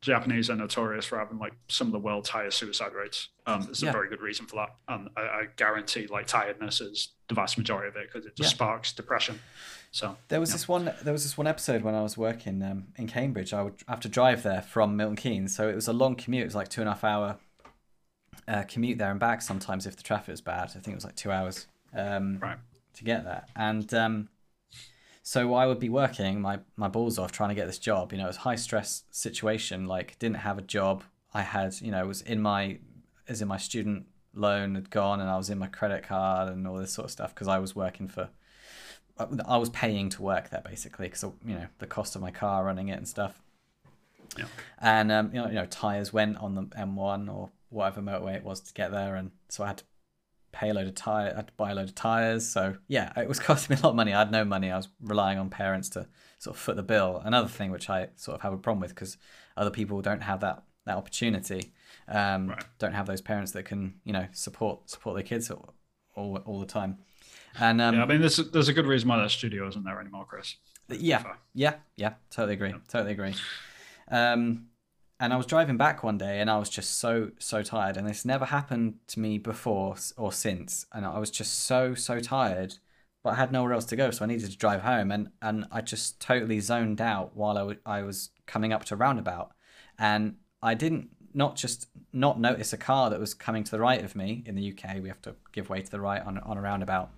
Japanese are notorious for having like some of the world's highest suicide rates. Um, there's yeah. a very good reason for that, and I, I, guarantee like tiredness is the vast majority of it because it just yeah. sparks depression. So there was yeah. this one. There was this one episode when I was working um, in Cambridge. I would have to drive there from Milton Keynes, so it was a long commute. It was like two and a half hour uh, commute there and back. Sometimes if the traffic was bad, I think it was like two hours. Um, right to get there. And um, so I would be working my, my balls off trying to get this job. You know, it was high stress situation. Like didn't have a job. I had, you know, was in my, as in my student loan had gone, and I was in my credit card and all this sort of stuff because I was working for. I was paying to work there basically because you know the cost of my car running it and stuff. Yeah. And um, you know, you know, tires went on the M1 or whatever motorway it was to get there, and so I had to pay a load of tire, I had to buy a load of tires. So yeah, it was costing me a lot of money. I had no money. I was relying on parents to sort of foot the bill. Another thing which I sort of have a problem with because other people don't have that that opportunity. Um, right. Don't have those parents that can you know support support their kids all all, all the time. And um, yeah, I mean, there's there's a good reason why that studio isn't there anymore, Chris. Yeah, yeah, yeah. Totally agree. Yeah. Totally agree. Um, and I was driving back one day and I was just so so tired. And this never happened to me before or since. And I was just so so tired but I had nowhere else to go. So I needed to drive home. And and I just totally zoned out while I, w- I was coming up to roundabout. And I didn't not just not notice a car that was coming to the right of me in the UK we have to give way to the right on on a roundabout.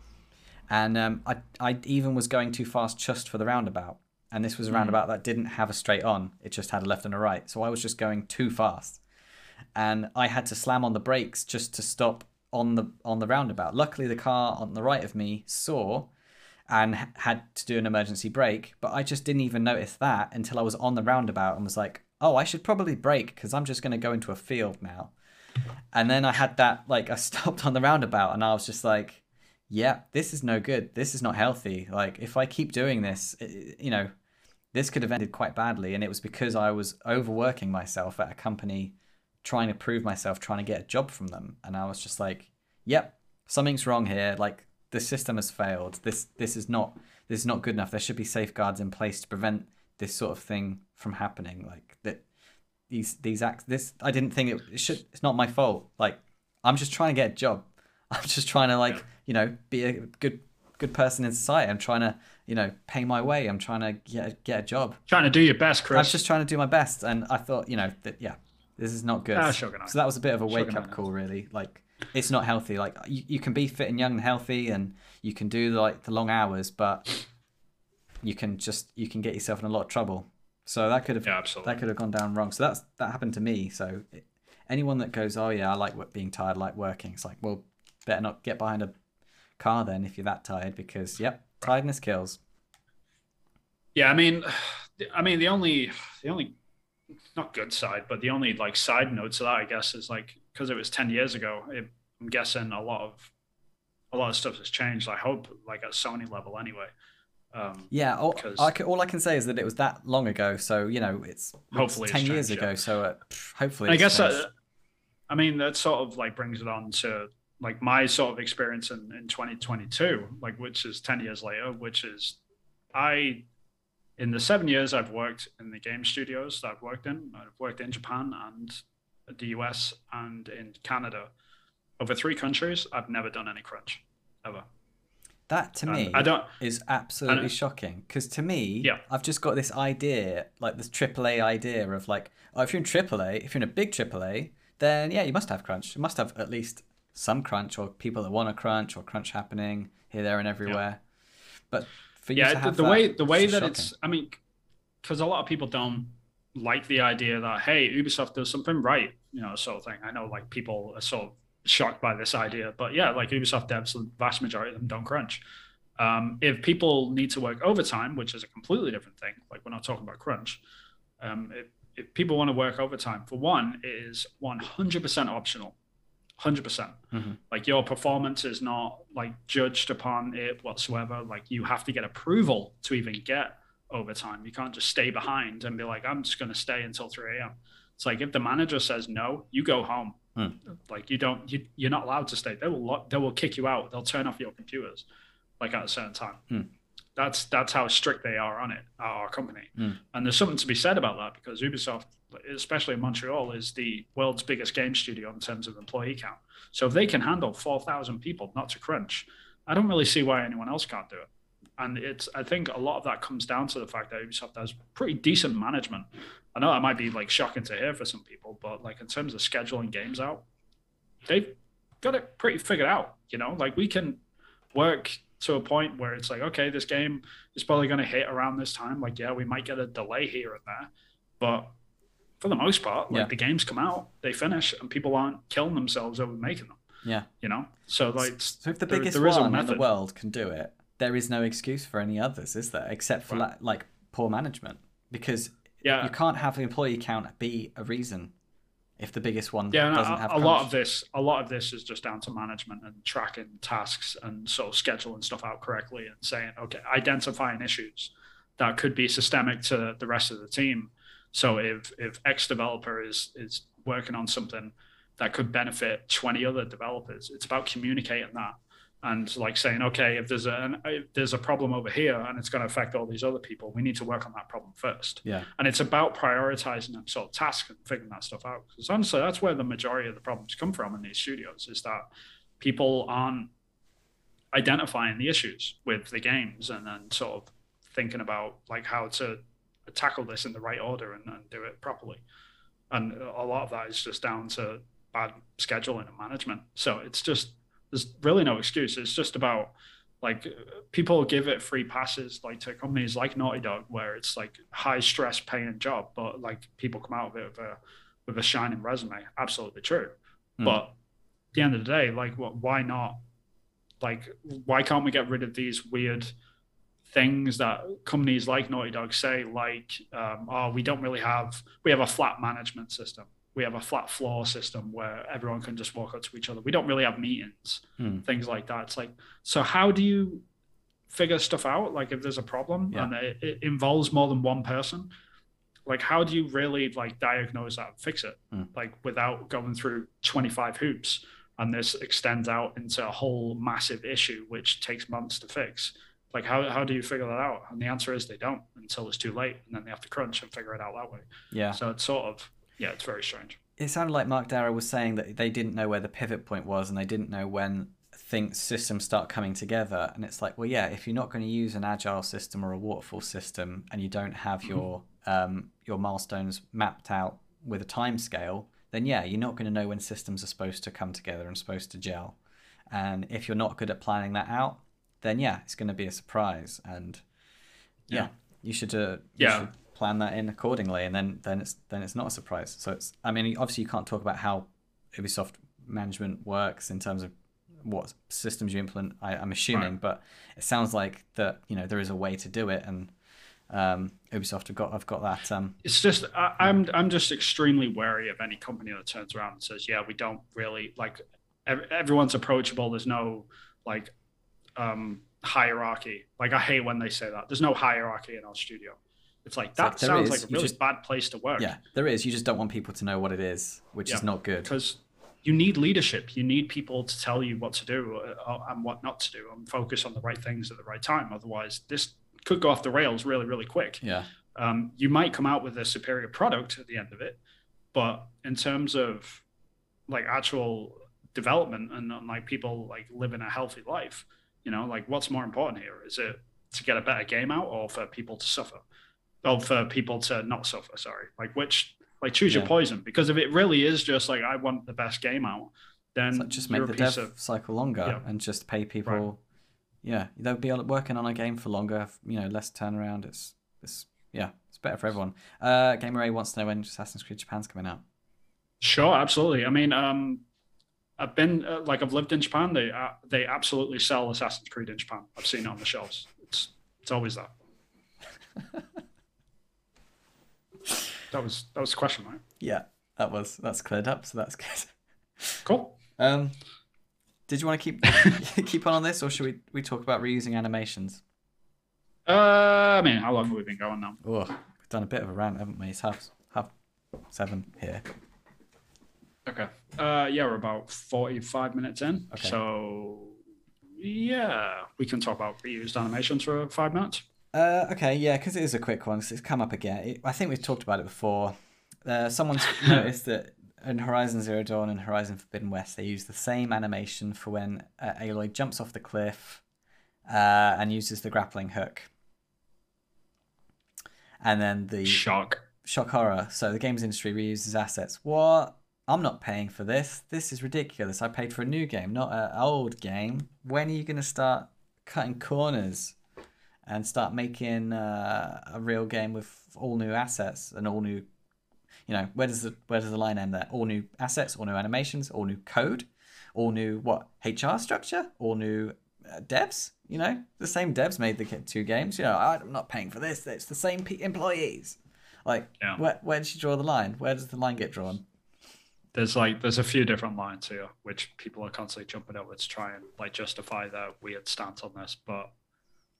And um, I I even was going too fast just for the roundabout and this was a roundabout mm. that didn't have a straight on it just had a left and a right. So i was just going too fast. And i had to slam on the brakes just to stop on the on the roundabout. Luckily the car on the right of me saw and had to do an emergency brake but i just didn't even notice that until i was on the roundabout and was like oh i should probably brake because i'm just going to go into a field now. And then i had that like i stopped on the roundabout and i was just like yeah this is no good. This is not healthy. Like if i keep doing this you know this could have ended quite badly. And it was because I was overworking myself at a company, trying to prove myself, trying to get a job from them. And I was just like, yep, something's wrong here. Like the system has failed. This this is not this is not good enough. There should be safeguards in place to prevent this sort of thing from happening. Like that these these acts this I didn't think it, it should it's not my fault. Like I'm just trying to get a job. I'm just trying to like, you know, be a good good person in society. I'm trying to you know, pay my way. I'm trying to get get a job. Trying to do your best, Chris. I was just trying to do my best, and I thought, you know, that yeah, this is not good. Ah, so that was a bit of a wake up call, really. Like it's not healthy. Like you, you can be fit and young and healthy, and you can do like the long hours, but you can just you can get yourself in a lot of trouble. So that could have yeah, that could have gone down wrong. So that's that happened to me. So it, anyone that goes, oh yeah, I like being tired, I like working. It's like, well, better not get behind a car then if you're that tired because yep, tiredness kills. Yeah, I mean, I mean the only the only not good side, but the only like side note to that, I guess, is like because it was ten years ago. It, I'm guessing a lot of a lot of stuff has changed. I hope, like at Sony level, anyway. Um, Yeah, all I can, all I can say is that it was that long ago. So you know, it's, Hopefully it's ten years changed, ago. yeah. So uh, hopefully, I guess uh, I mean that sort of like brings it on to like my sort of experience in, in 2022, like which is 10 years later, which is I in the seven years I've worked in the game studios that I've worked in, I've worked in Japan and the US and in Canada. Over three countries, I've never done any crunch ever. that to me I don't is absolutely shocking because to me, Yeah. I've just got this idea, like this AAA idea of like, oh, if you're in AAA, if you're in a big AAA, then yeah, you must have crunch. You must have at least some crunch or people that want to crunch or crunch happening here, there, and everywhere. But for you to yeah the, have the that, way the way that shocking. it's i mean because a lot of people don't like the idea that hey ubisoft does something right you know sort of thing i know like people are sort of shocked by this idea but yeah like ubisoft devs the vast majority of them don't crunch um, if people need to work overtime which is a completely different thing like we're not talking about crunch um, if, if people want to work overtime for one it is 100% optional 100% Mhm. like your performance is not like judged upon it whatsoever. Like you have to get approval to even get overtime. You can't just stay behind and be like i'm just going to stay until 3 a.m it's like if the manager says no you go home. Hmm. like you don't you, you're not allowed to stay. They will lock, they will kick you out. They'll turn off your computers like at a certain time. Hmm. that's that's how strict they are on it at our company. Hmm. and there's something to be said about that because ubisoft especially in montreal is the world's biggest game studio in terms of employee count so if they can handle 4,000 people not to crunch, I don't really see why anyone else can't do it. And it's I think a lot of that comes down to the fact that Ubisoft has pretty decent management. I know that might be like shocking to hear for some people, but like in terms of scheduling games out, they've got it pretty figured out. You know, like we can work to a point where it's like, okay, this game is probably going to hit around this time. Like, yeah, we might get a delay here and there, but for the most part, like Yeah. the games come out, they finish, and people aren't killing themselves over making them. yeah. You know, so like, So if the biggest there a one in the world can do it, there is no excuse for any others, is there? Except for Right. like poor management, because yeah, you can't have the employee count be a reason if the biggest one yeah. doesn't a, have a lot of this, a lot of this is just down to management and tracking tasks and sort of scheduling stuff out correctly and saying, okay, identifying issues that could be systemic to the rest of the team. So if if X developer is is working on something that could benefit 20 other developers, it's about communicating that and like saying, okay, if there's a if there's a problem over here and it's going to affect all these other people, we need to work on that problem first. Yeah, and it's about prioritizing them sort of tasks and figuring that stuff out. Because honestly, that's where the majority of the problems come from in these studios is that people aren't identifying the issues with the games and then sort of thinking about like how to tackle this in the right order and, and do it properly. And a lot of that is just down to bad scheduling and management. So it's just there's really no excuse. It's just about like people give it free passes like to companies like Naughty Dog where it's like high stress paying job, but like people come out of it with a with a shining resume. Absolutely true. Mm. But at the end of the day, like what why not like why can't we get rid of these weird things that companies like Naughty Dog say, like, um, oh, we don't really have, we have a flat management system. We have a flat floor system where everyone can just walk up to each other. We don't really have meetings, Hmm. things like that. It's like, so how do you figure stuff out? Like, if there's a problem Yeah. and it, it involves more than one person, like, how do you really like diagnose that and fix it? Hmm. Like, without going through 25 hoops and this extends out into a whole massive issue, which takes months to fix like how, how do you figure that out and the answer is they don't until it's too late and then they have to crunch and figure it out that way yeah. so it's sort of yeah it's very strange It sounded like Mark Darrah was saying that they didn't know where the pivot point was and they didn't know when things systems start coming together. And it's like, well, yeah, if you're not going to use an agile system or a waterfall system and you don't have your um, your milestones mapped out with a time scale, then yeah, you're not going to know when systems are supposed to come together and supposed to gel. And if you're not good at planning that out, then yeah, it's going to be a surprise. And yeah, Yeah. you should uh, you Yeah. should plan that in accordingly, and then then it's then it's not a surprise. So it's I mean obviously you can't talk about how Ubisoft management works in terms of what systems you implement. I, I'm assuming, Right. but it sounds like that you know there is a way to do it, and um, Ubisoft have got have got that. Um, it's just I, i'm i'm just extremely wary of any company that turns around and says yeah we don't really like everyone's approachable there's no like um hierarchy. Like I hate when they say that. There's no hierarchy in our studio. It's like that sounds is. like a really just- bad place to work. Yeah, there is. You just don't want people to know what it is, which is not good. because you need leadership. You need people to tell you what to do uh, and what not to do, and focus on the right things at the right time. Otherwise, this could go off the rails really, really quick. Yeah, Um, you might come out with a superior product at the end of it, but in terms of like actual development and, and like people like living a healthy life, you know, like what's more important here? Is it to get a better game out, or for people to suffer, or for people to not suffer? Sorry, like which like choose your poison because if it really is just like I want the best game out, then just make the dev of cycle longer Yeah. and just pay people. Yeah, they'll be working on a game for longer. You know, less turnaround. It's it's yeah, it's better for everyone. Uh, Gamer A wants to know when Assassin's Creed Japan's coming out. Sure, absolutely. I mean, um, I've been uh, like I've lived in Japan. They uh, they absolutely sell Assassin's Creed in Japan. I've seen it on the shelves. It's it's always that. that was that was the question, right? Yeah, that was that's cleared up, so that's good. Cool. Um, did you want to keep keep on on this, or should we we talk about reusing animations? Uh, I mean, how long have we been going now? Oh, we've done a bit of a rant, haven't we? It's half half seven here. Okay. Uh, yeah, we're about forty-five minutes in. Okay. So yeah, we can talk about reused animations for five minutes. Uh, okay, yeah, because it is a quick one. 'cause it's come up again. It, I think we've talked about it before. Uh, someone's noticed that in Horizon Zero Dawn and Horizon Forbidden West, they use the same animation for when uh, Aloy jumps off the cliff uh, and uses the grappling hook. And then the Shock. shock horror. So the games industry reuses assets. What? I'm not paying for this. This is ridiculous. I paid for a new game, not an old game. When are you going to start cutting corners and start making uh, a real game with all new assets and all new? You know, where does the where does the line end there? All new assets, all new animations, all new code, all new what HR structure, all new uh, devs. You know, the same devs made the two games. You know, I'm not paying for this. It's the same employees. Like, Yeah. where where does you draw the line? Where does the line get drawn? There's like there's a few different lines here which people are constantly jumping over to try and like justify their weird stance on this but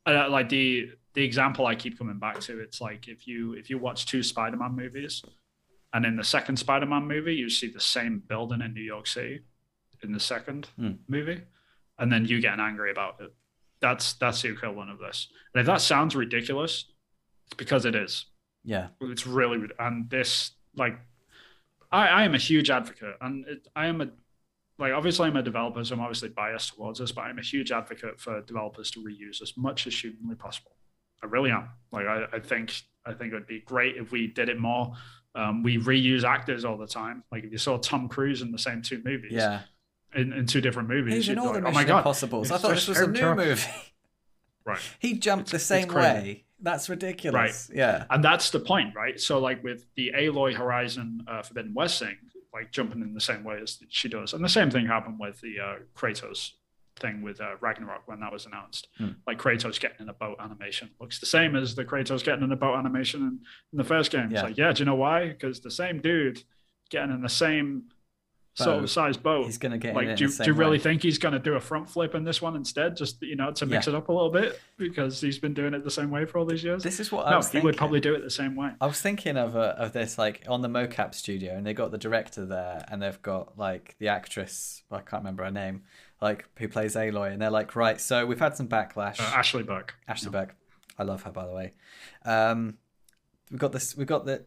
uh, like the the example i keep coming back to it's like if you if you watch two spider-man movies and in the second spider-man movie you see the same building in new york city in the second Hmm. movie and then you getting angry about it. That's that's the equivalent of this. And if that sounds ridiculous it's because it is. Yeah, it's really and this like I, I am a huge advocate and it, I am a like obviously I'm a developer so I'm obviously biased towards this but I'm a huge advocate for developers to reuse as much as humanly possible I really am like I, I think I think it would be great if we did it more um, we reuse actors all the time like if you saw Tom Cruise in the same two movies yeah. in, in two different movies He's in you'd all be like, oh Mission my god Impossibles. I thought this was a new movie. right he jumped the same way. That's ridiculous. Right. Yeah. and that's the point, right? So, like with the Aloy Horizon uh, Forbidden West thing, like jumping in the same way as she does, and the same thing happened with the uh, Kratos thing with uh, Ragnarok when that was announced. Hmm. Like Kratos getting in a boat animation looks the same as the Kratos getting in a boat animation in, in the first game. Yeah. It's like, yeah, do you know why? Because the same dude getting in the same sort of size boat. He's gonna get Like, do, do you really way. think he's going to do a front flip in this one instead, just you know, to mix Yeah. it up a little bit because he's been doing it the same way for all these years? This is what I was he thinking. would probably do it the same way. I was thinking of uh, of this like on the mocap studio, and they got the director there, and they've got like the actress. I can't remember her name, like who plays Aloy, and they're like, right, so we've had some backlash. Uh, Ashly Burch. Ashley. Burch, I love her by the way. Um, we've got this. We've got the.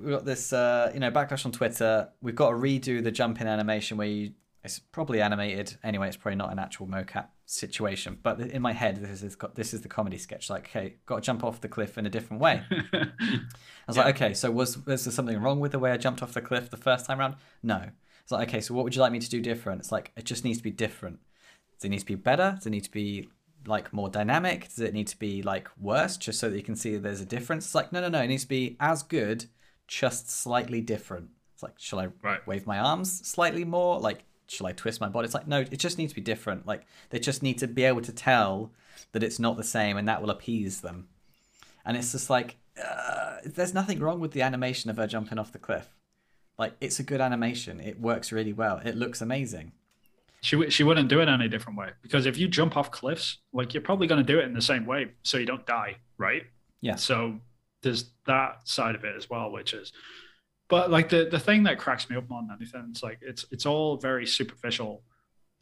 We've got this. Uh, you know, backlash on Twitter. We've got to redo the jump in animation where you. It's probably animated anyway. It's probably not an actual mocap situation, but in my head, this is this is the comedy sketch. Like, okay, got to jump off the cliff in a different way. I was like, okay, so was was there something wrong with the way I jumped off the cliff the first time around? No. It's like, okay, so what would you like me to do different? It's like it just needs to be different. Does it need to be better? Does it need to be like more dynamic? Does it need to be like worse, just so that you can see there's a difference? It's like, no, no, no. It needs to be as good, just slightly different. It's like, shall I Right. wave my arms slightly more? Like, shall I twist my body? It's like, no, it just needs to be different. Like, they just need to be able to tell that it's not the same, and that will appease them. And it's just like, uh, there's nothing wrong with the animation of her jumping off the cliff. Like, it's a good animation. It works really well. It looks amazing. She she wouldn't do it any different way because if you jump off cliffs, like you're probably going to do it in the same way, so you don't die, right? Yeah. So there's that side of it as well, which is, but like the the thing that cracks me up more than anything, it's like it's it's all very superficial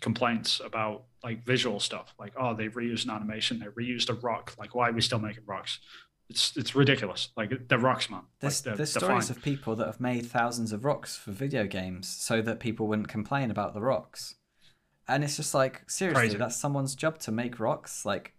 complaints about like visual stuff, like oh they reused an animation, they reused a rock, like why are we still making rocks? It's it's ridiculous. Like the rocks, man. There's, like, they're- there's they're stories fine. of people that have made thousands of rocks for video games so that people wouldn't complain about the rocks. And it's just like, seriously, Crazy. that's someone's job to make rocks. Like,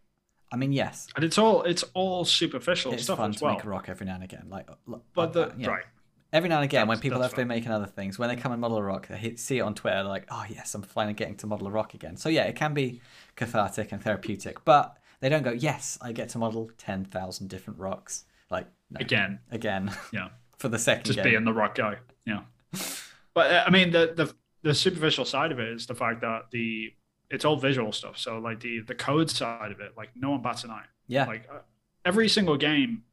I mean, yes, and it's all it's all superficial it's stuff fun as to well. make a rock every now and again. Like, l- But the uh, yeah. right, every now and again, when people that's have been making other things, when they come and model a rock, they hit, see it on Twitter, like, oh yes, I'm finally getting to model a rock again. So yeah, it can be cathartic and therapeutic, but they don't go, yes, I get to model ten thousand different rocks. Like no. again, again, yeah. for the second just game. being the rock guy. Yeah. But uh, I mean, the, the the superficial side of it is the fact that the it's all visual stuff. So like the the code side of it, like no one bats an eye. yeah, Like uh, every single game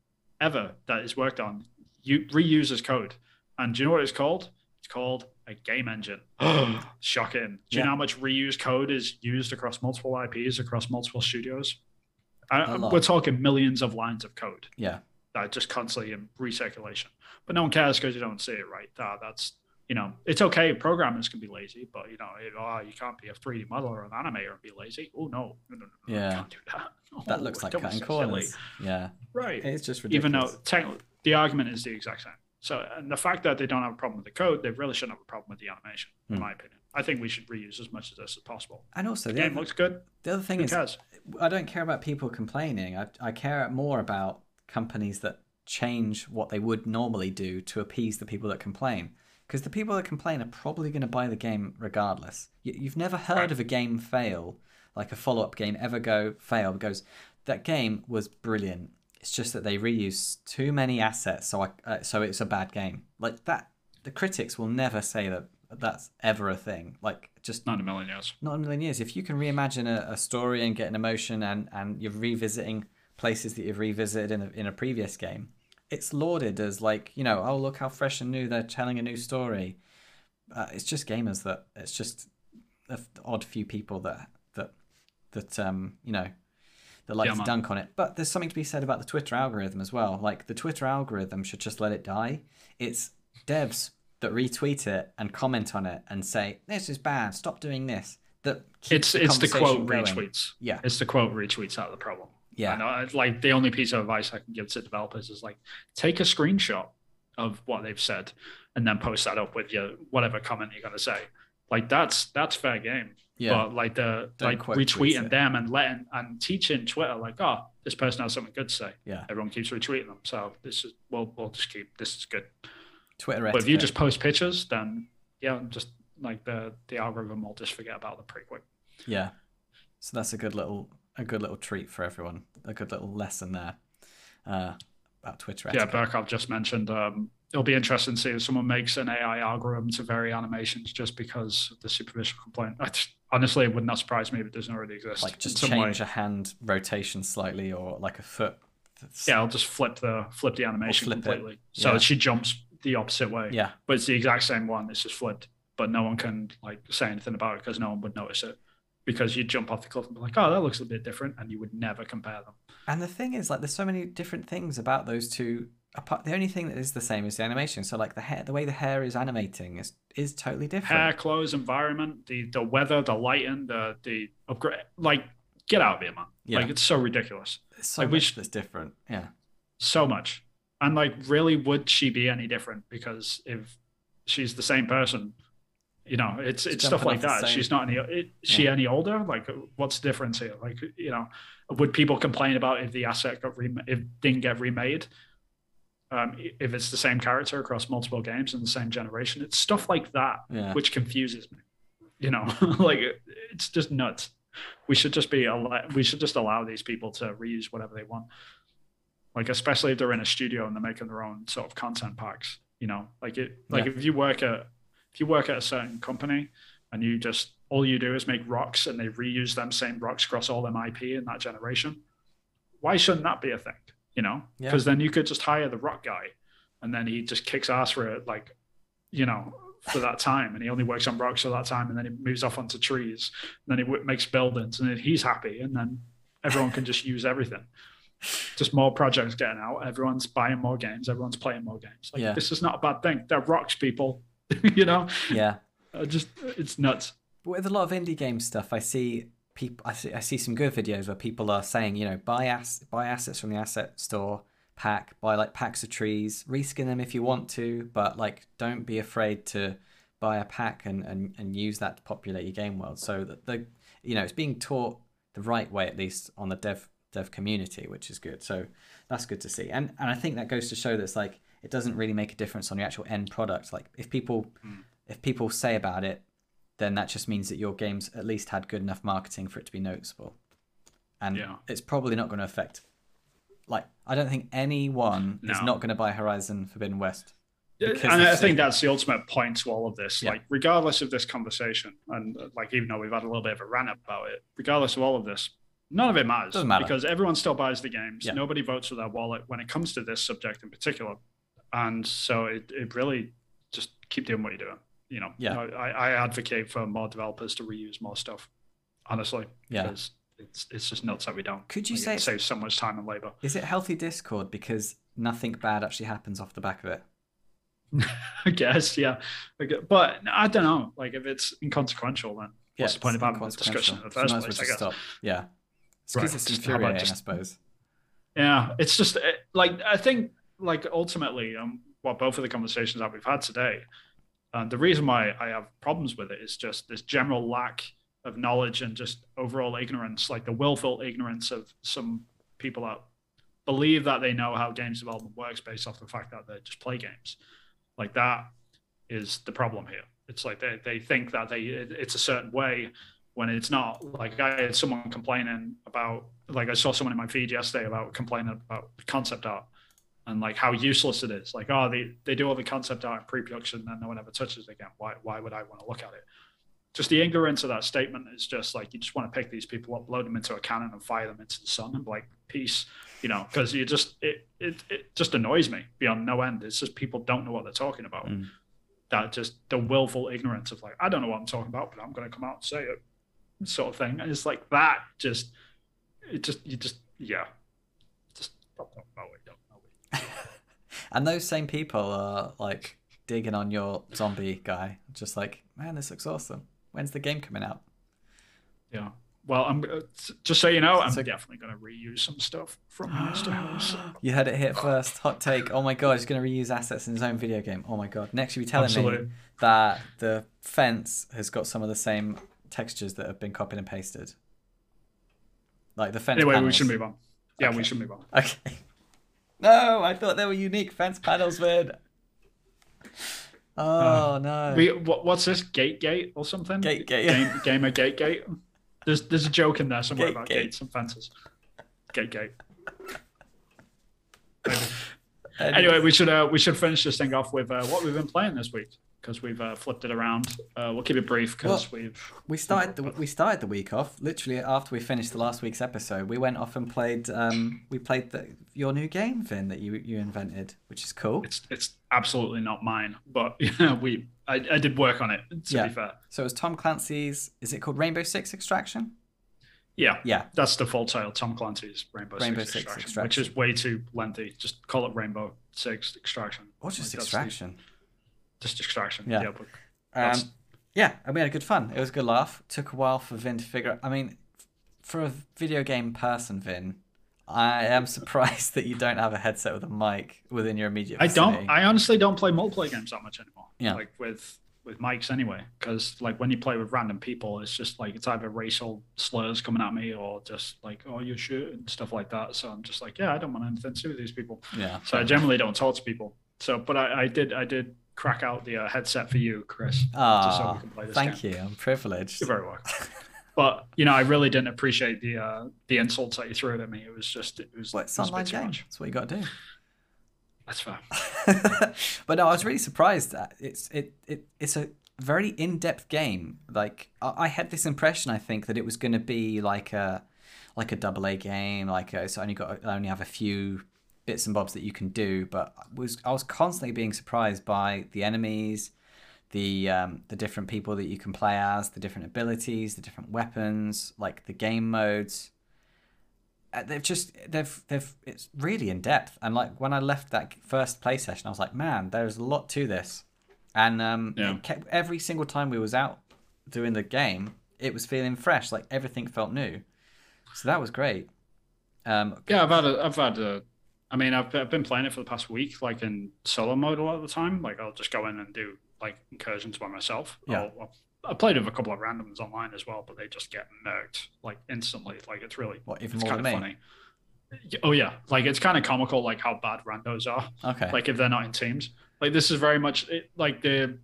ever that is worked on, you reuses code. And do you know what it's called? It's called a game engine. Shocking. Do you Yeah. know how much reused code is used across multiple IPs, across multiple studios? Uh, we're talking millions of lines of code yeah. that just constantly in recirculation. But no one cares because you don't see it, right? That, that's you know, it's okay. Programmers can be lazy, but you know, it, oh, you can't be a 3D modeler or an animator and be lazy. Oh no, no, no, no, Yeah. can't do that. That Oh, looks like cutting corners. Yeah, right? it's just ridiculous. Even though the argument is the exact same. So, and the fact that they don't have a problem with the code, they really shouldn't have a problem with the animation, in Hmm. my opinion. I think we should reuse as much of this as possible. and also The the game other, looks good. the other thing Who is, cares? I don't care about people complaining. I, I care more about companies that change what they would normally do to appease the people that complain. Because the people that complain are probably going to buy the game regardless. You, you've never heard Right. of a game fail, like a follow up game ever go fail, because that game was brilliant. It's just that they reused too many assets, so I, uh, so it's a bad game. Like that, the critics will never say that that's ever a thing. Like just Not in a million years. not in a million years. If you can reimagine a, a story and get an emotion and, and you're revisiting places that you've revisited in a, in a previous game, it's lauded as like, you know, oh, look how fresh and new they're telling a new story. Uh, it's just gamers that, it's just the odd few people that, that, that, um, you know, that like Yeah, to dunk on it. But there's something to be said about the Twitter algorithm as well. Like the Twitter algorithm should just let it die. It's devs that retweet it and comment on it and say this is bad. Stop doing this. That It's the it's the quote going. retweets. Yeah, It's the quote retweets out of the problem. Yeah, And I, like the only piece of advice I can give to developers is like take a screenshot of what they've said and then post that up with your whatever comment you're gonna say. Like that's that's fair game. yeah. But like the Don't like retweeting them and letting and teaching Twitter like, oh, this person has something good to say. Yeah. Everyone keeps retweeting them. So this is we'll we'll just keep this is good. Twitter. But if you just post pictures, then yeah, just like the the algorithm will just forget about them pretty quick. yeah, so that's a good little a good little treat for everyone. A good little lesson there uh, about Twitter. Yeah, etiquette. Burkhardt just mentioned um, it'll be interesting to see if someone makes an AI algorithm to vary animations just because of the superficial complaint. I just, honestly, it would not surprise me if it doesn't already exist. like just some way. change a hand rotation slightly or like a foot. that's- Yeah, I'll just flip the flip the animation flip it. completely. So Yeah. she jumps the opposite way. yeah, But it's the exact same one. It's just flipped. But no one can like say anything about it because no one would notice it. Because you'd jump off the cliff and be like, oh, that looks a bit different, and you would never compare them. And the thing is, like, there's so many different things about those two. Apart, the only thing that is the same is the animation. So, like, the hair, the way the hair is animating is is totally different. Hair, clothes, environment, the the weather, the lighting, the the upgrade. Like, get out of here, man. Yeah. Like, it's so ridiculous. There's so like, we much sh- that's different. Yeah, So much. And like, really, would she be any different? Because if she's the same person, you know, it's it's stuff like that. She's not any. Is she any older? Like, what's the difference here? Like, you know, would people complain about if the asset got remade, if didn't get remade? Um, if it's the same character across multiple games in the same generation, it's stuff like that yeah, which confuses me. You know, like it's just nuts. We should just be we should just allow these people to reuse whatever they want. Like especially if they're in a studio and they're making their own sort of content packs. You know, like it like Yeah. if you work at if you work at a certain company and you just all you do is make rocks and they reuse them same rocks across all them IP in that generation, why shouldn't that be a thing? You know, Yeah. because then you could just hire the rock guy and then he just kicks ass for it like you know for that time, and he only works on rocks for that time, and then he moves off onto trees, and then he makes buildings, and then he's happy, and then everyone can just use everything. Just more projects getting out. Everyone's buying more games. Everyone's playing more games. Like Yeah. this is not a bad thing. They're rocks, people. you know, Yeah. Uh, just it's nuts. with a lot of indie game stuff, I see people. I see, I see some good videos where people are saying, you know, buy ass, buy assets from the asset store pack, buy like packs of trees, reskin them if you want to, but like don't be afraid to buy a pack and and, and use that to populate your game world. So that the you know it's being taught the right way at least on the dev dev community, which is good. So that's good to see. And and I think that goes to show that's like it doesn't really make a difference on your actual end product. Like if people if people say about it then that just means that your game's at least had good enough marketing for it to be noticeable. And Yeah. it's probably not going to affect. Like, I don't think anyone is not going to buy Horizon Forbidden West. And I think that's the ultimate point to all of this. Yeah. Like, regardless of this conversation, and uh, like even though we've had a little bit of a rant about it, regardless of all of this, none of it matters Doesn't matter. because everyone still buys the games. Yeah. Nobody votes with their wallet when it comes to this subject in particular, and so it, it really just keep doing what you're doing. You know, Yeah. I, I advocate for more developers to reuse more stuff. Honestly, Yeah. because it's it's just nuts that we don't. Could you say it saves so much time and labor? Is it healthy Discord because nothing bad actually happens off the back of it? I guess, yeah. But I don't know. Like, if it's inconsequential, then what's the point of having this discussion in the first So might as well place? I guess. stop. Yeah. It's Right, because it's infuriating, just- I suppose. Yeah, it's just eh, like I think, like ultimately, um, well, both of the conversations that we've had today, uh, the reason why I have problems with it is just this general lack of knowledge and just overall ignorance, like the willful ignorance of some people that believe that they know how games development works based off the fact that they just play games. Like that is the problem here. It's like they, they think that they it- it's a certain way when it's not. Like I had someone complaining about like I saw someone in my feed yesterday about complaining about concept art and like how useless it is. Like, oh, they, they do all the concept art in pre-production and no one ever touches it again. Why why would I want to look at it? Just the ignorance of that statement is just like you just want to pick these people up, load them into a cannon, and fire them into the sun, and like peace, you know, because you just it, it it just annoys me beyond no end. It's just people don't know what they're talking about. Mm. That just the willful ignorance of like I don't know what I'm talking about, but I'm going to come out and say it, sort of thing. And it's like that. Just it just you just yeah, just don't talk about it. Don't know it. And those same people are like digging on your zombie guy, just like, man, this looks awesome. When's the game coming out? Yeah. Well, I'm uh, just so you know, I'm So- definitely going to reuse some stuff from Monster House. You heard it here first. Hot take. Oh my god, he's going to reuse assets in his own video game. Oh my god. Next, you'll be telling Absolutely. me that the fence has got some of the same textures that have been copied and pasted. Like the fence. Anyway, we should move on. Yeah, Okay. we should move on. Okay. No, I thought they were unique fence panels, Vin. Oh no. We what, what's this? Gate Gate or something? Gate Gate. Game, gamer Gate Gate. There's there's a joke in there somewhere Gate about Gate. gates and fences. Gate Gate. Anyway, we should uh, we should finish this thing off with uh, what we've been playing this week because we've uh, flipped it around. Uh, we'll keep it brief because we've we started the we started the week off literally after we finished the last week's episode. We went off and played um we played the, your new game, Vin, that you you invented, which is cool. it's it's absolutely not mine, but yeah, we I, I did work on it to Yeah. be fair. So it was Tom Clancy's. Is it called Rainbow Six Extraction? Yeah, Yeah. that's the full title. Tom Clancy's Rainbow, Rainbow Six, Six Extraction, Extraction. which is way too lengthy. Just call it Rainbow Six Extraction. Or just Like, that's the- Extraction? just Extraction. Yeah. Yeah, but Um, yeah, and we had a good fun. It was a good laugh. Took a while for Vin to figure out. I mean, for a video game person, Vin, I am surprised that you don't have a headset with a mic within your immediate. I don't. I honestly don't play multiplayer games that much anymore. Yeah. Like with with mics anyway, because like when you play with random people, it's just like it's either racial slurs coming at me or just like oh you shoot and stuff like that. So I'm just like yeah, I don't want anything to do with these people. Yeah. So I generally don't talk to people. So, but I, I did I did crack out the uh, headset for you, Chris. just so Ah, we can play this thank game. you. I'm privileged. You're very welcome. But you know, I really didn't appreciate the uh, the insults that you threw at me. It was just it was, Well, it's it was a online bit too game. much. That's what you got to do. That's fair. but no, I was really surprised that it's it, it it's a very in depth game. Like I, I had this impression, I think that it was going to be like a like a double A game, like a, it's only got I only have a few bits and bobs that you can do. But I was I was constantly being surprised by the enemies, the um, the different people that you can play as, the different abilities, the different weapons, like the game modes. Uh, they've just they've they've it's really in depth. And like when I left that first play session, I was like, man, there's a lot to this. And um, Yeah. kept, every single time we was out doing the game, it was feeling fresh. Like everything felt new. So that was great. Um, Yeah, I've had a, I've had a, I mean, I've, I've been playing it for the past week, like in solo mode a lot of the time. Like I'll just go in and do like incursions by myself. Yeah. I'll, I'll, I played with a couple of randoms online as well, but they just get murked like instantly. Like it's really, what even it's kind of me? funny. Oh yeah, like it's kind of comical, like how bad randos are. Okay. Like if they're not in teams. Like this is very much it, like the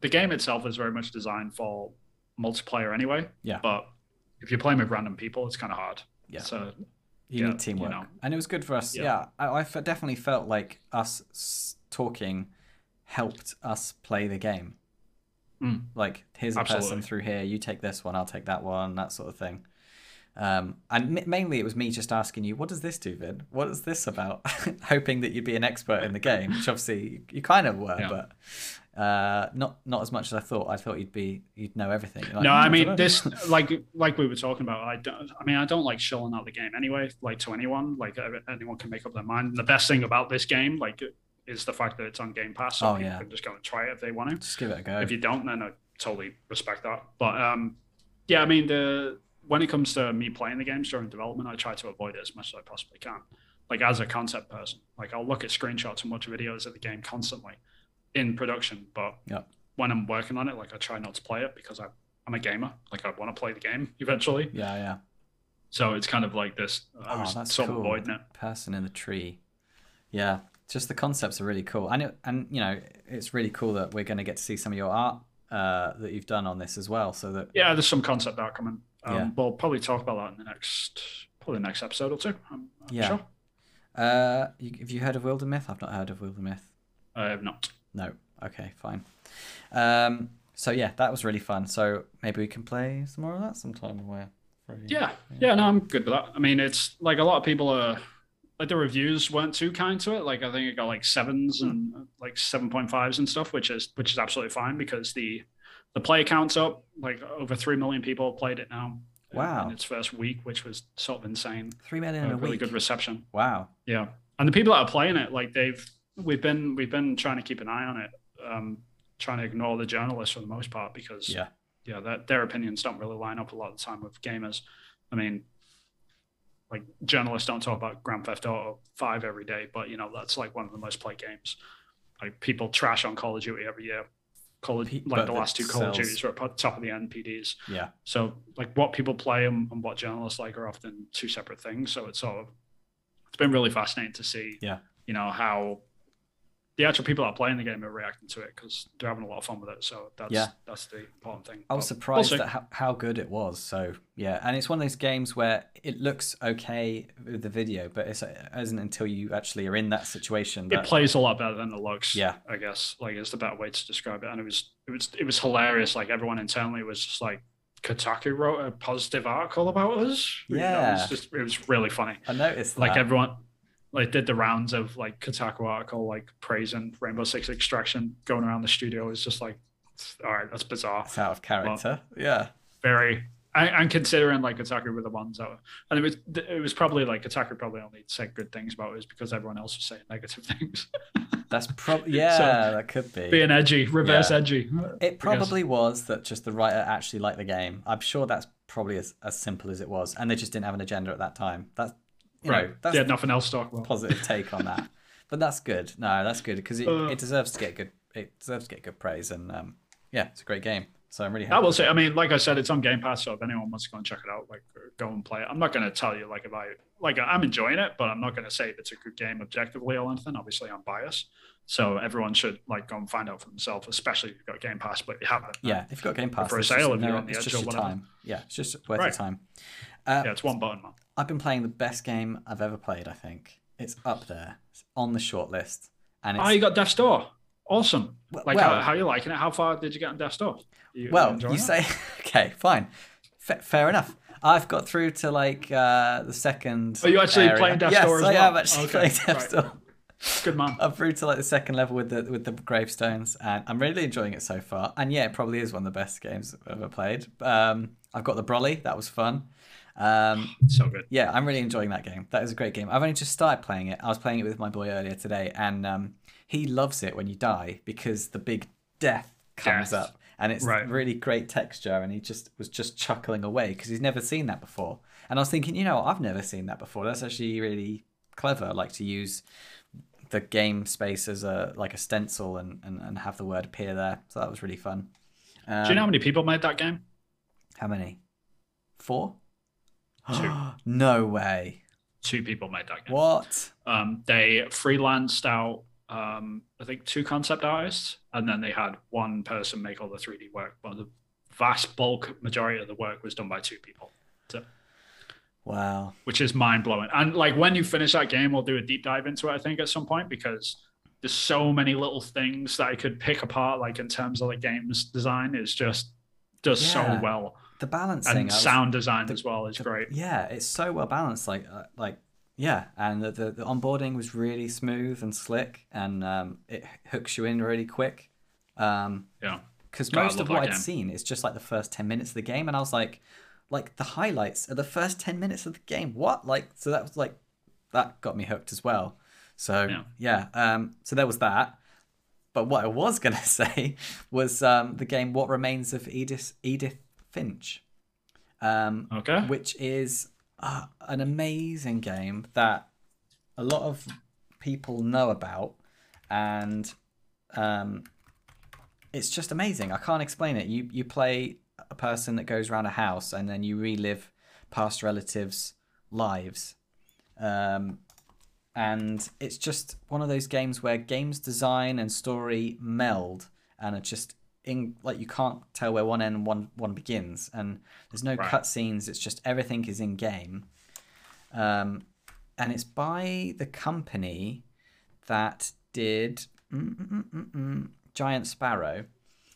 the game itself is very much designed for multiplayer anyway. Yeah. But if you're playing with random people, it's kind of hard. Yeah. So you yeah, need teamwork, you know. and it was good for us. Yeah, Yeah. I, I definitely felt like us talking helped us play the game. Mm. Like, here's a person through here. You take this one. I'll take that one. That sort of thing. Um, and m- mainly it was me just asking you, what does this do, Vin? What is this about? Hoping that you'd be an expert in the game, which obviously you, kind of were, Yeah. but uh, not not as much as I thought. I thought you'd be you'd know everything. Like, no, "Hmm, I mean this like like we were talking about. I don't. I mean, I don't like shilling out the game anyway. Like to anyone, like uh, anyone can make up their mind. The best thing about this game, like, is the fact that it's on Game Pass, so Oh, people yeah. can just go and try it if they want to. just give it a go. If you don't, then I totally respect that. But um, yeah, I mean the when it comes to me playing the games during development, I try to avoid it as much as I possibly can. Like as a concept person, like I'll look at screenshots and watch videos of the game constantly in production, but Yeah. when I'm working on it, like I try not to play it because I, I'm a gamer. Like I want to play the game eventually. yeah, yeah. So it's kind of like this. I Oh, was that's sort of cool. avoiding it. person in the tree. Yeah, just the concepts are really cool, and it, and you know it's really cool that we're going to get to see some of your art uh, that you've done on this as well. So that Yeah, there's some concept art coming. Um, Yeah. We'll probably talk about that in the next, probably the next episode or two. I'm, I'm Yeah. sure. uh, you, have you heard of Wildermyth? I've not heard of Wildermyth. I have not. No. Okay, fine. Um, so yeah, that was really fun. So maybe we can play some more of that sometime. when We're. Yeah, yeah, no, I'm good with that. I mean, it's like a lot of people are like the reviews weren't too kind to it. Like I think it got like sevens and uh, like seven point fives and stuff, which is which is absolutely fine because the the play count's up. Like over three million people have played it now. Wow. In its first week, which was sort of insane. Three million in Uh, a really week. good reception. Wow. Yeah, and the people that are playing it, like they've we've been we've been trying to keep an eye on it, um, trying to ignore the journalists for the most part because Yeah. yeah, that their opinions don't really line up a lot of the time with gamers. I mean, like journalists don't talk about Grand Theft Auto Five every day, but you know that's like one of the most played games. Like people trash on Call of Duty every year. Call of, like but the last two Call of sells. Duties are at top of the NPDs. Yeah. So like what people play and, and what journalists like are often two separate things. So it's sort of it's been really fascinating to see. Yeah. You know how the actual people that are playing the game are reacting to it because they're having a lot of fun with it. So that's Yeah. that's the important thing. I was But surprised we'll at how, how good it was. So yeah, and it's one of those games where it looks okay with the video, but it's, it isn't until you actually are in that situation it plays a lot better than it looks. Yeah. I guess like it's the better way to describe it. And it was it was it was hilarious. Like everyone internally was just like Kotaku wrote a positive article about us. You know, it was just it was really funny. I noticed Like everyone like did the rounds of like Kotaku article like praising Rainbow Six Extraction going around the studio is just like all right, that's bizarre. it's out of character. yeah, Very and, and considering like Kotaku were the ones that were, and it was it was probably like Kotaku probably only said good things about it was because everyone else was saying negative things. that's probably yeah, that could be. being edgy, reverse Yeah. edgy. it probably was that just the writer actually liked the game. I'm sure that's probably as, as simple as it was, and they just didn't have an agenda at that time. That's you right. know that's had nothing else to talk about. positive take on that. But that's good. No, that's good because it, Uh. it deserves to get good. It deserves to get good praise, and um, yeah, it's a great game. So I'm really I will say, I mean, like I said, it's on Game Pass, so if anyone wants to go and check it out, like go and play it. I'm not going to tell you like if I like I'm enjoying it, but I'm not going to say if it's a good game objectively or anything. Obviously, I'm biased, so everyone should like go and find out for themselves, especially if you've got Game Pass. But if you haven't, Yeah, if you've got Game Pass, for a it's sale just, if you're no, on the it's edge just or whatever. time. Yeah, it's just worth Right. your time. Uh, yeah, it's one button, man. I've been playing the best game I've ever played. I think it's up there. It's on the short list, and it's Oh, you got Death's Door. Awesome. Well- Like well- how, how you liking it? How far did you get on Death's Door? You, well. You say okay, fine, Fa fair enough. I've got through to like uh, the second. Are you actually area. playing Death yes, Store as I well? am actually Okay, playing Death right. Store. Good man. I'm through to like the second level with the with the gravestones, and I'm really enjoying it so far. And yeah, it probably is one of the best games I've ever played. Um, I've got the Broly, that was fun. Um, so good. yeah, I'm really enjoying that game. That is a great game. I've only just started playing it. I was playing it with my boy earlier today, and um, he loves it when you die because the big death comes Death. up, and it's Right. really great texture. And he just was just chuckling away because he's never seen that before. And I was thinking, you know, I've never seen that before. That's actually really clever. Like to use the game space as a like a stencil and, and, and have the word appear there. So that was really fun. Um, Do you know how many people made that game? how many? Four? Two. no way. Two people made that game. What? Um, they freelanced out, um, I think, two concept artists, and then they had one person make all the 3D work. But the vast bulk majority of the work was done by two people, so, Wow. which is mind blowing. And like when you finish that game, we'll do a deep dive into it, I think, at some point, because there's so many little things that I could pick apart, like in terms of the game's design, is just does Yeah. so well. The balancing. And I was- sound design the- as well is the- great. Yeah, it's so well balanced. Like, uh, like, yeah, and the, the the onboarding was really smooth and slick, and um, it hooks you in really quick. Um, Yeah. because most of what I'd game. seen is just like the first 10 minutes of the game and i was like like the highlights are the first 10 minutes of the game what like so that was like that got me hooked as well so Yeah. yeah, um so there was that but what i was gonna say was um the game what remains of edith edith finch um Okay. which is uh, an amazing game that a lot of people know about and um, it's just amazing. I can't explain it. You you play a person that goes around a house and then you relive past relatives lives. Um, and it's just one of those games where games design and story meld and are just in like you can't tell where one end one one begins and there's no Right. cutscenes it's just everything is in game um, and it's by the company that did mm, mm, mm, Giant Sparrow.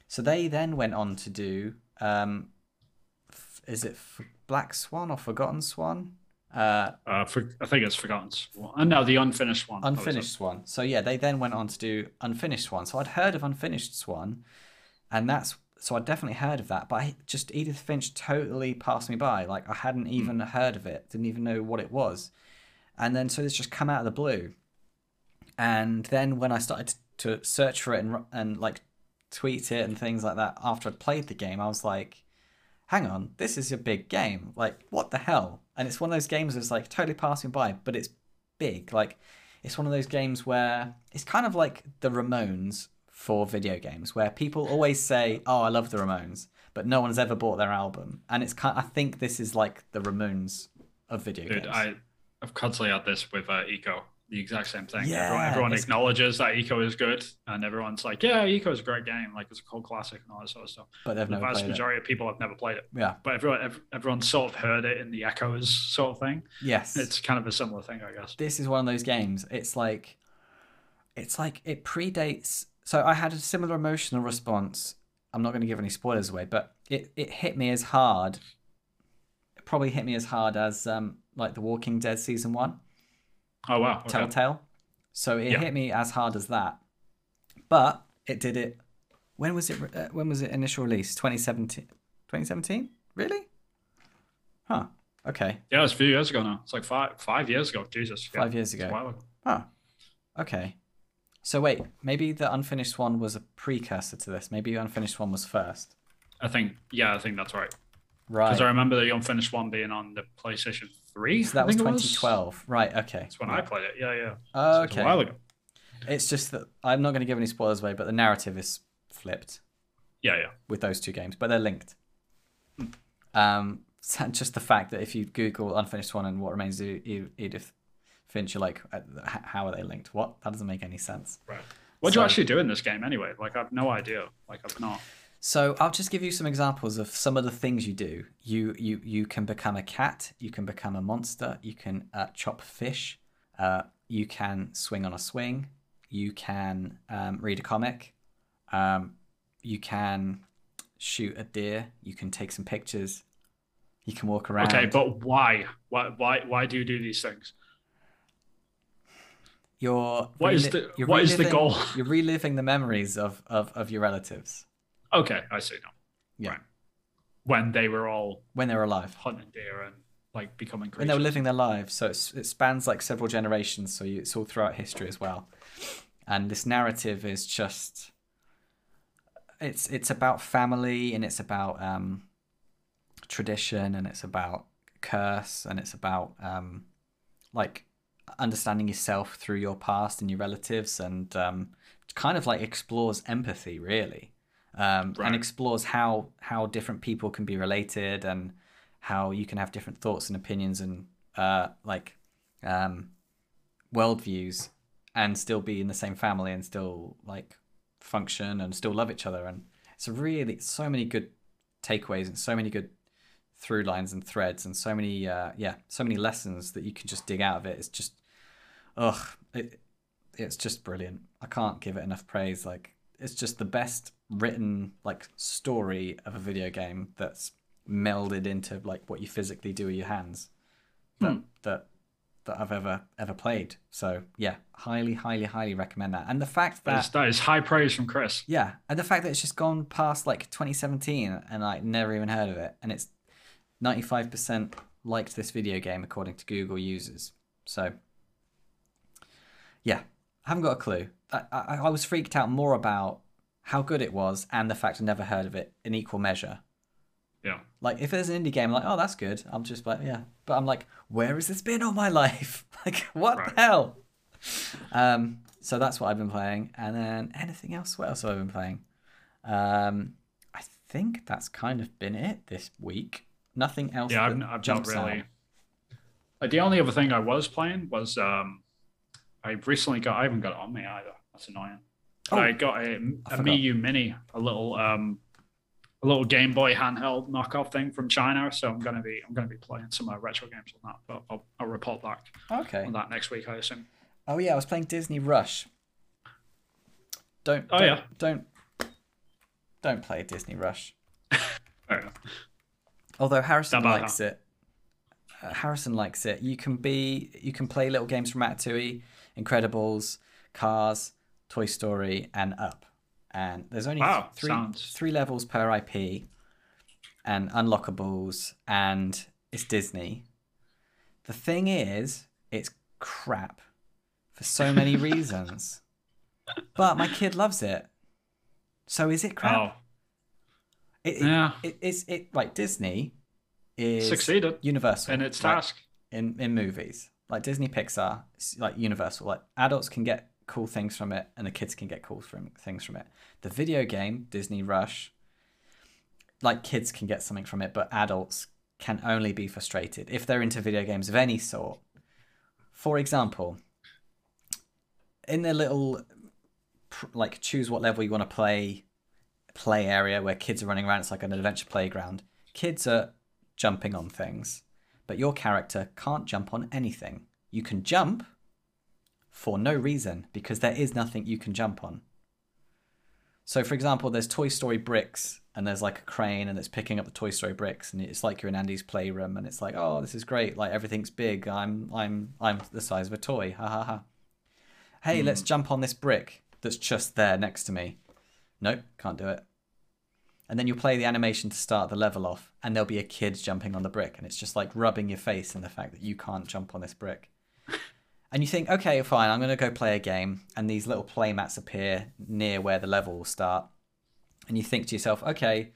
So they then went on to do, um, f- is it F- Black Swan or Forgotten Swan? Uh, Uh, for, I think it's Forgotten Swan. Uh, no, the unfinished one. That was it. Unfinished Swan. So yeah, they then went on to do Unfinished Swan. So I'd heard of Unfinished Swan, and hmm. that's so I'd definitely heard of that. But I just Edith Finch totally passed me by. Like I hadn't hmm. even heard of it, didn't even know what it was, and then so this just come out of the blue, and then when I started to search for it and and like tweet it and things like that after I'd played the game, I was like, hang on, this is a big game. Like, what the hell? And it's one of those games that's like totally passing by, but it's big. Like, it's one of those games where it's kind of like the Ramones for video games, where people always say, "Oh, I love the Ramones," but no one's ever bought their album. And it's kind. I think this is like the Ramones of video Dude, games. I, I've constantly had this with uh, Ico. The exact same thing. Yeah, everyone, everyone acknowledges that Ico is good, and everyone's like, "Yeah, Ico is a great game. Like it's a cult classic and all that sort of stuff." but they've The vast played it. majority of people have never played it, Yeah. but everyone, ev- everyone sort of heard it in the echoes, sort of thing. Yes. It's kind of a similar thing, I guess. this is one of those games. It's like, it's like it predates. So I had a similar emotional response. I'm not going to give any spoilers away, but it it hit me as hard. It probably hit me as hard as um like The Walking Dead season one, Oh wow, okay. Telltale. So it Yeah. hit me as hard as that, but it did it. When was it? Uh, when was it initial release? 2017. 2017? Really? Huh. Okay. Yeah, it's a few years ago now. It's like five five years ago. Jesus, yeah, Five years it's a ago. while ago. Oh, okay. So wait, maybe the unfinished one was a precursor to this. Maybe the unfinished one was first. I think, yeah, I think that's right. Right. Because I remember the unfinished one being on the PlayStation Three. So that was think it 2012. Right. Okay. That's when I played it. Yeah, yeah. Oh, So It's a while ago. It's just that I'm not going to give any spoilers away, but the narrative is flipped Yeah, yeah. with those two games, but they're linked. Um, so just the fact that if you Google unfinished one and what remains of Edith Finch, you're like, uh, how are they linked? What? That doesn't make any sense. Right. What do you actually do in this game anyway? Like, I've no idea. Like, I've not. So I'll just give you some examples of some of the things you do. You you you can become a cat. You can become a monster. You can uh, chop fish. Uh, you can swing on a swing. You can um, read a comic. Um, you can shoot a deer. You can take some pictures. You can walk around. Okay, but why? Why? Why? Why do you do these things? You're What is the- you're what is the goal? You're reliving the memories of, of, of your relatives Okay, I see now. Yeah. Right. When they were all when they were alive. hunting deer and like becoming when they were living their lives. So it's, it spans like several generations. So you, it's all throughout history as well. And this narrative is just it's it's about family and it's about um, tradition and it's about curse and it's about um, like understanding yourself through your past and your relatives and um, kind of like explores empathy really um, Right. and explores how how different people can be related and how you can have different thoughts and opinions and uh, like um, worldviews and still be in the same family and still like function and still love each other and it's a really so many good takeaways and so many good through lines and threads and so many uh, yeah so many lessons that you can just dig out of it it's just ugh it, it's just brilliant i can't give it enough praise like it's just the best written like story of a video game that's melded into like what you physically do with your hands that Hmm. that that I've ever ever played. So yeah, highly, highly, highly recommend that. And the fact That that is, that is high praise from Chris. yeah, and the fact that it's just gone past like 2017 and I never even heard of it, and it's 95% liked this video game according to Google users. So yeah, I haven't got a clue. I, I, I was freaked out more about how good it was and the fact I never heard of it in equal measure. Yeah. Like if there's an indie game, like oh that's good, I'm just like yeah. But I'm like, where has this been all my life? like what Right. the hell? Um, so that's what I've been playing, and then anything else? What else have I been playing? Um, I think that's kind of been it this week. Nothing else. Yeah, I've, I've not jumps out. really. Uh, the only other thing I was playing was um, I recently got. I haven't got it on me either. That's annoying. Oh, I got a, I a. Miyoo Mini, a little um, a little Game Boy handheld knockoff thing from China. So I'm gonna be I'm gonna be playing some uh, retro games on that. But I'll, I'll report back Okay. on that next week, I assume. Oh yeah, I was playing Disney Rush. Don't. Oh, don't, yeah. Don't. Don't play Disney Rush. Fair enough. Although Harrison likes it. Uh, Harrison likes it. You can be. You can play little games from Ratatouille, Incredibles, Cars, Toy Story, and Up. And there's only Wow, three sounds- three levels per IP, and unlockables, and it's Disney. The thing is, it's crap for so many reasons. But my kid loves it. So is it crap? Oh, It, it, yeah. it, it's it like Disney is Succeeded Universal in its like, task. in in movies like Disney Pixar like Universal like adults can get cool things from it and the kids can get cool from things from it the video game Disney Rush like kids can get something from it but adults can only be frustrated if they're into video games of any sort for example in the little like choose what level you want to play play area where kids are running around. It's like an adventure playground. Kids are jumping on things but your character can't jump on anything. You can jump for no reason because there is nothing you can jump on. So for example there's toy story bricks and there's like a crane and it's picking up the toy story bricks and it's like you're in andy's playroom and it's like oh this is great. Like everything's big. I'm i'm i'm the size of a toy. Ha ha ha. Hey hmm. let's jump on this brick that's just there next to me nope can't do it. And then you play the animation to start the level off and there'll be a kid jumping on the brick and it's just like rubbing your face in the fact that you can't jump on this brick. And you think okay fine i'm going to go play a game and these little play mats appear near where the level will start. And you think to yourself okay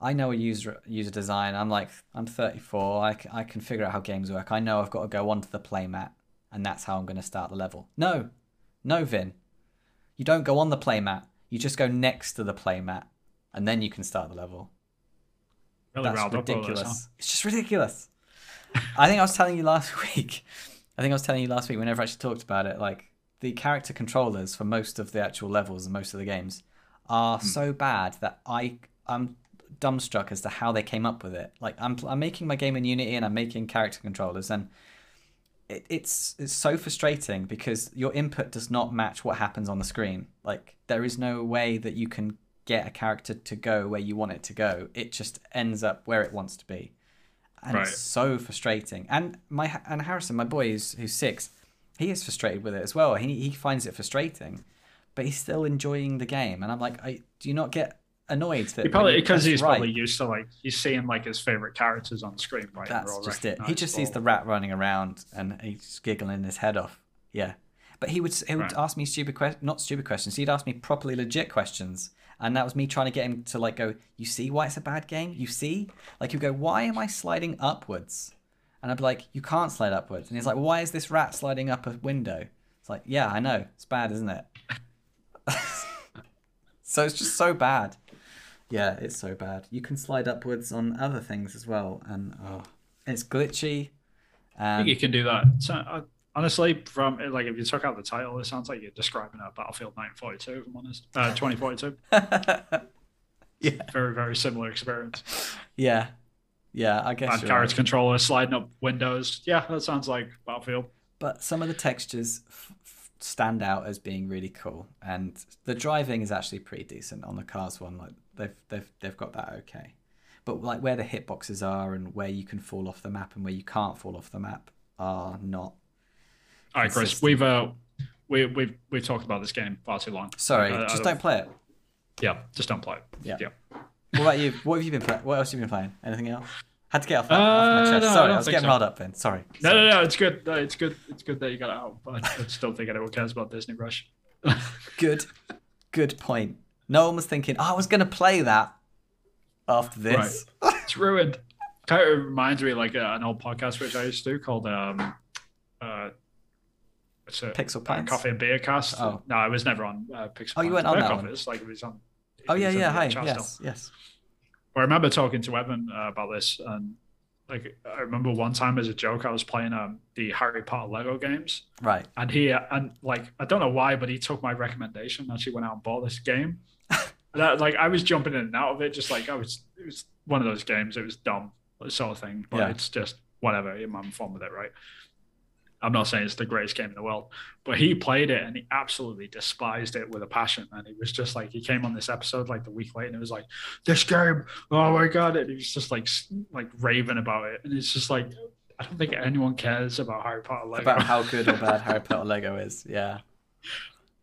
i know a user user design i'm like i'm 34 I, c- I can figure out how games work i know i've got to go onto the play mat and that's how i'm going to start the level. No no vin. You don't go on the play mat you just go next to the play mat and then you can start the level Really that's this, ridiculous. huh? It's just ridiculous. I think I was telling you last week. I think I was telling you last week. We never actually talked about it. Like the character controllers for most of the actual levels and most of the games are Hmm. so bad that I I'm dumbstruck as to how they came up with it. Like I'm I'm making my game in Unity and I'm making character controllers and it, it's it's so frustrating because your input does not match what happens on the screen. Like there is no way that you can get a character to go where you want it to go. It just ends up where it wants to be, and Right. it's so frustrating. And my and Harrison, my boy, who's who's six, he is frustrated with it as well. He he finds it frustrating, but he's still enjoying the game. And I'm like, I, do you not get annoyed that He probably because he's right, probably used to like he's seeing like his favorite characters on screen, right? That's just it. He just sees the rat running around and he's giggling his head off. Yeah, but he would he would Right. ask me stupid questions, not stupid questions. He'd ask me properly legit questions, and that was me trying to get him to like go. You see why it's a bad game? You see, like you go, why am I sliding upwards? And I'd be like, you can't slide upwards. And he's like, why is this rat sliding up a window? It's like, yeah, I know, it's bad, isn't it? so it's just so bad. Yeah, it's so bad. You can slide upwards on other things as well, and oh, it's glitchy. I think you can do that. So, uh, honestly, from like if you took out the title, it sounds like you're describing a Battlefield 1942. If I'm honest, uh, 2042. yeah, Very very similar experience. yeah, yeah. I guess. You're carriage right. controller sliding up windows. Yeah, that sounds like Battlefield. But some of the textures f- stand out as being really cool, and the driving is actually pretty decent on the cars one. Like they've they've they've got that okay. But like where the hitboxes are and where you can fall off the map and where you can't fall off the map are not. All right, Chris, we've uh, we we've we've talked about this game far too long. Sorry, Uh, just I don't play it. Yeah, just don't play it. Yeah. Yeah. What about you? What have you been playing? What else have you been playing? Anything else? Had to get off, that, Uh, off my chest. no, Sorry, don't I was getting so. riled up then. Sorry. No, Sorry. no, no. It's good. No, it's good. It's good that you got it out. But I just don't think anyone cares about Disney Rush. Good, good point. No one was thinking, oh, I was going to play that after this. it's ruined. Kind of reminds me of, like uh, an old podcast which I used to do called um, uh, what's it? Pixel Uh, Pints? Coffee and Beer Cast. Oh. No, I was never on uh, Pixel. Oh, you Pints. weren't on Beer that Coffee one? is, Like it was on. Oh, yeah, yeah. Hi. chat Yes, still. yes. Well, I remember talking to Evan uh, about this, and like I remember one time as a joke, I was playing um, the Harry Potter Lego games, Right. and he and like I don't know why, but he took my recommendation. and Actually, went out and bought this game. That like I was jumping in and out of it, just like I was. It was one of those games. It was dumb, sort of thing. But Yeah. it's just whatever. I'm fun with it, right? I'm not saying it's the greatest game in the world, but he played it and he absolutely despised it with a passion. And he was just like, he came on this episode like the week later and it was like, this game, oh my god! And he was just like, like raving about it. And it's just like, I don't think anyone cares about Harry Potter Lego. About how good or bad Harry Potter Lego is. Yeah.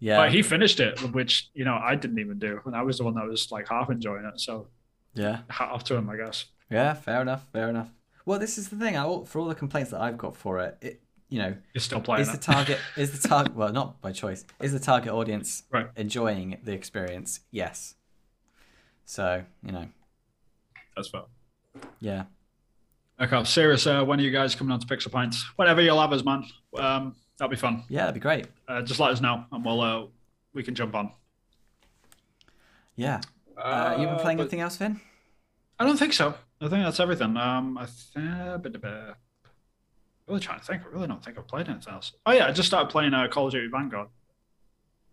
Yeah. But he finished it, which you know I didn't even do, and I was the one that was like half enjoying it. So yeah. hat off to him, I guess. Yeah. Fair enough. Fair enough. Well, this is the thing. I, for all the complaints that I've got for it, it you know, You're still playing is the target is the target well not by choice is the target audience Right. enjoying the experience yes so you know That's fair. yeah Okay, serious. Uh, when are you guys coming on to Pixel Pints? Whenever you'll have us, man. Um, that'll be fun. yeah that'd be great Uh, just let us know, and we'll uh, we can jump on. yeah uh, you been playing but anything else Vin I don't think so. I think that's everything. Um, I think. Really trying to think. I really don't think I've played anything else. Oh yeah, I just started playing uh, Call of Duty Vanguard.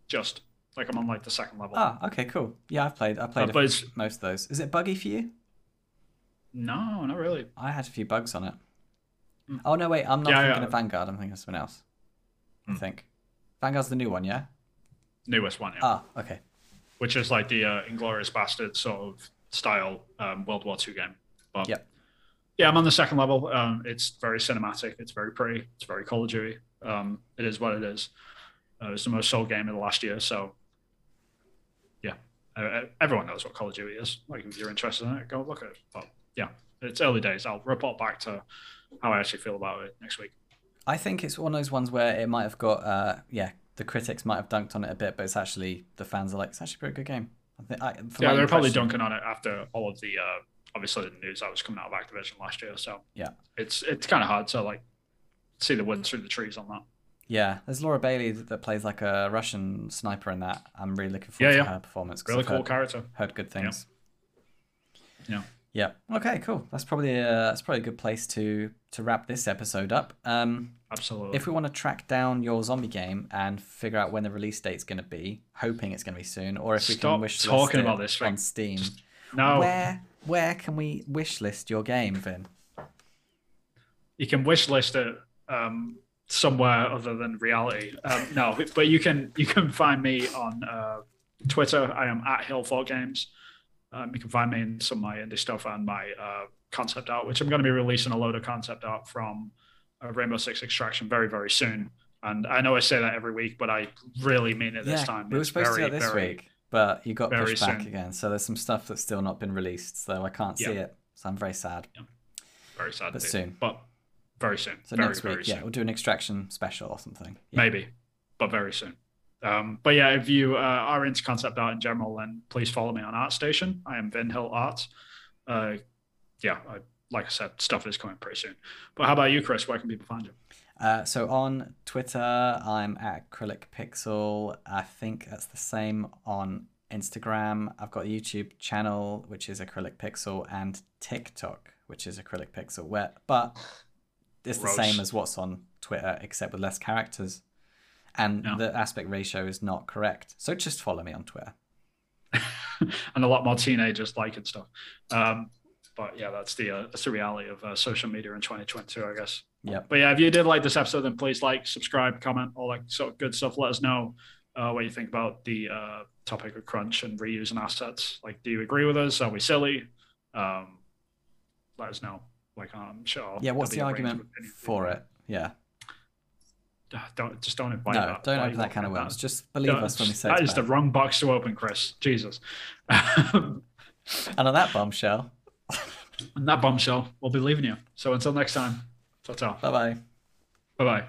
Just like I'm on like the second level. ah okay cool yeah I've played I Uh, played a- but it's most of those is it buggy for you no, not really. I had a few bugs on it Hmm. oh no wait I'm not Yeah, thinking yeah. of Vanguard I'm thinking of something else I Hmm. think Vanguard's the new one yeah Newest one, yeah. ah okay which is like the uh, Inglorious Bastard sort of style um, World War II game. But Yep. yeah, I'm on the second level. Um, it's very cinematic. It's very pretty. It's very Call of Duty. Um, it is what it is. Uh, it's the most sold game of the last year. So yeah, uh, everyone knows what Call of Duty is. Like if you're interested in it, go look at it. But yeah, it's early days. I'll report back to how I actually feel about it next week. I think it's one of those ones where it might have got, uh, yeah, the critics might have dunked on it a bit, but it's actually the fans are like, it's actually a pretty good game. I think, I, Yeah, they're probably dunking on it after all of the uh, obviously the news that was coming out of Activision last year. So Yeah. it's it's kind of hard to like see the wood through the trees on that. Yeah, there's Laura Bailey that that plays like a Russian sniper in that. I'm really looking forward Yeah, to yeah. her performance. Really I've cool heard, character. heard good things. Yeah. Yeah. Okay. Cool. That's probably a, that's probably a good place to to wrap this episode up. Um, Absolutely. if we want to track down your zombie game and figure out when the release date's going to be, hoping it's going to be soon, or if we can wish talking list it about this on Steam, Just- no, where where can we wish list your game, Vin? you can wish list it um, somewhere other than reality. Um, no, but you can you can find me on uh, Twitter. I am at Hillfort Games. Um, you can find me in some of my indie stuff and my uh, concept art, which I'm going to be releasing a load of concept art from uh, Rainbow Six Extraction very very soon. And I know I say that every week, but I really mean it this yeah, time. we were It's supposed very, to do it this very- week, but you got pushed back soon. again. So there's some stuff that's still not been released, so I can't see it. So I'm very sad. Very sad. But indeed. soon. But very soon. So very, next week, soon. yeah, we'll do an extraction special or something. Yeah. Maybe, but very soon. Um, but yeah, if you uh, are into concept art in general, then please follow me on ArtStation. I am Vin Hill Arts. Uh, yeah, I, like I said, stuff is coming pretty soon. But how about you, Chris? Where can people find you? Uh, so on Twitter, I'm at Acrylic Pixel. I think that's the same on Instagram. I've got a YouTube channel which is Acrylic Pixel and TikTok which is Acrylic Pixel. Where, but it's the same as what's on Twitter except with less characters, and Yeah. the aspect ratio is not correct. So just follow me on Twitter. and a lot more teenagers liking stuff. Um, but yeah, that's the uh, that's the reality of uh, social media in 2022, I guess. Yeah. But yeah, if you did like this episode, then please like, subscribe, comment, all that sort of good stuff. Let us know uh, what you think about the uh, topic of crunch and reusing assets. Like, do you agree with us? Are we silly? Um, let us know. Like, I'm sure. Yeah, what's the there'll be a range argument for it? Yeah. Don't just don't invite No, that. don't open that can of worms. Just believe Don't- us when we say that it's the wrong box to open, Chris. Jesus. And on that bombshell, and that bombshell, we'll be leaving you. So until next time, ta ta. bye bye. Bye bye.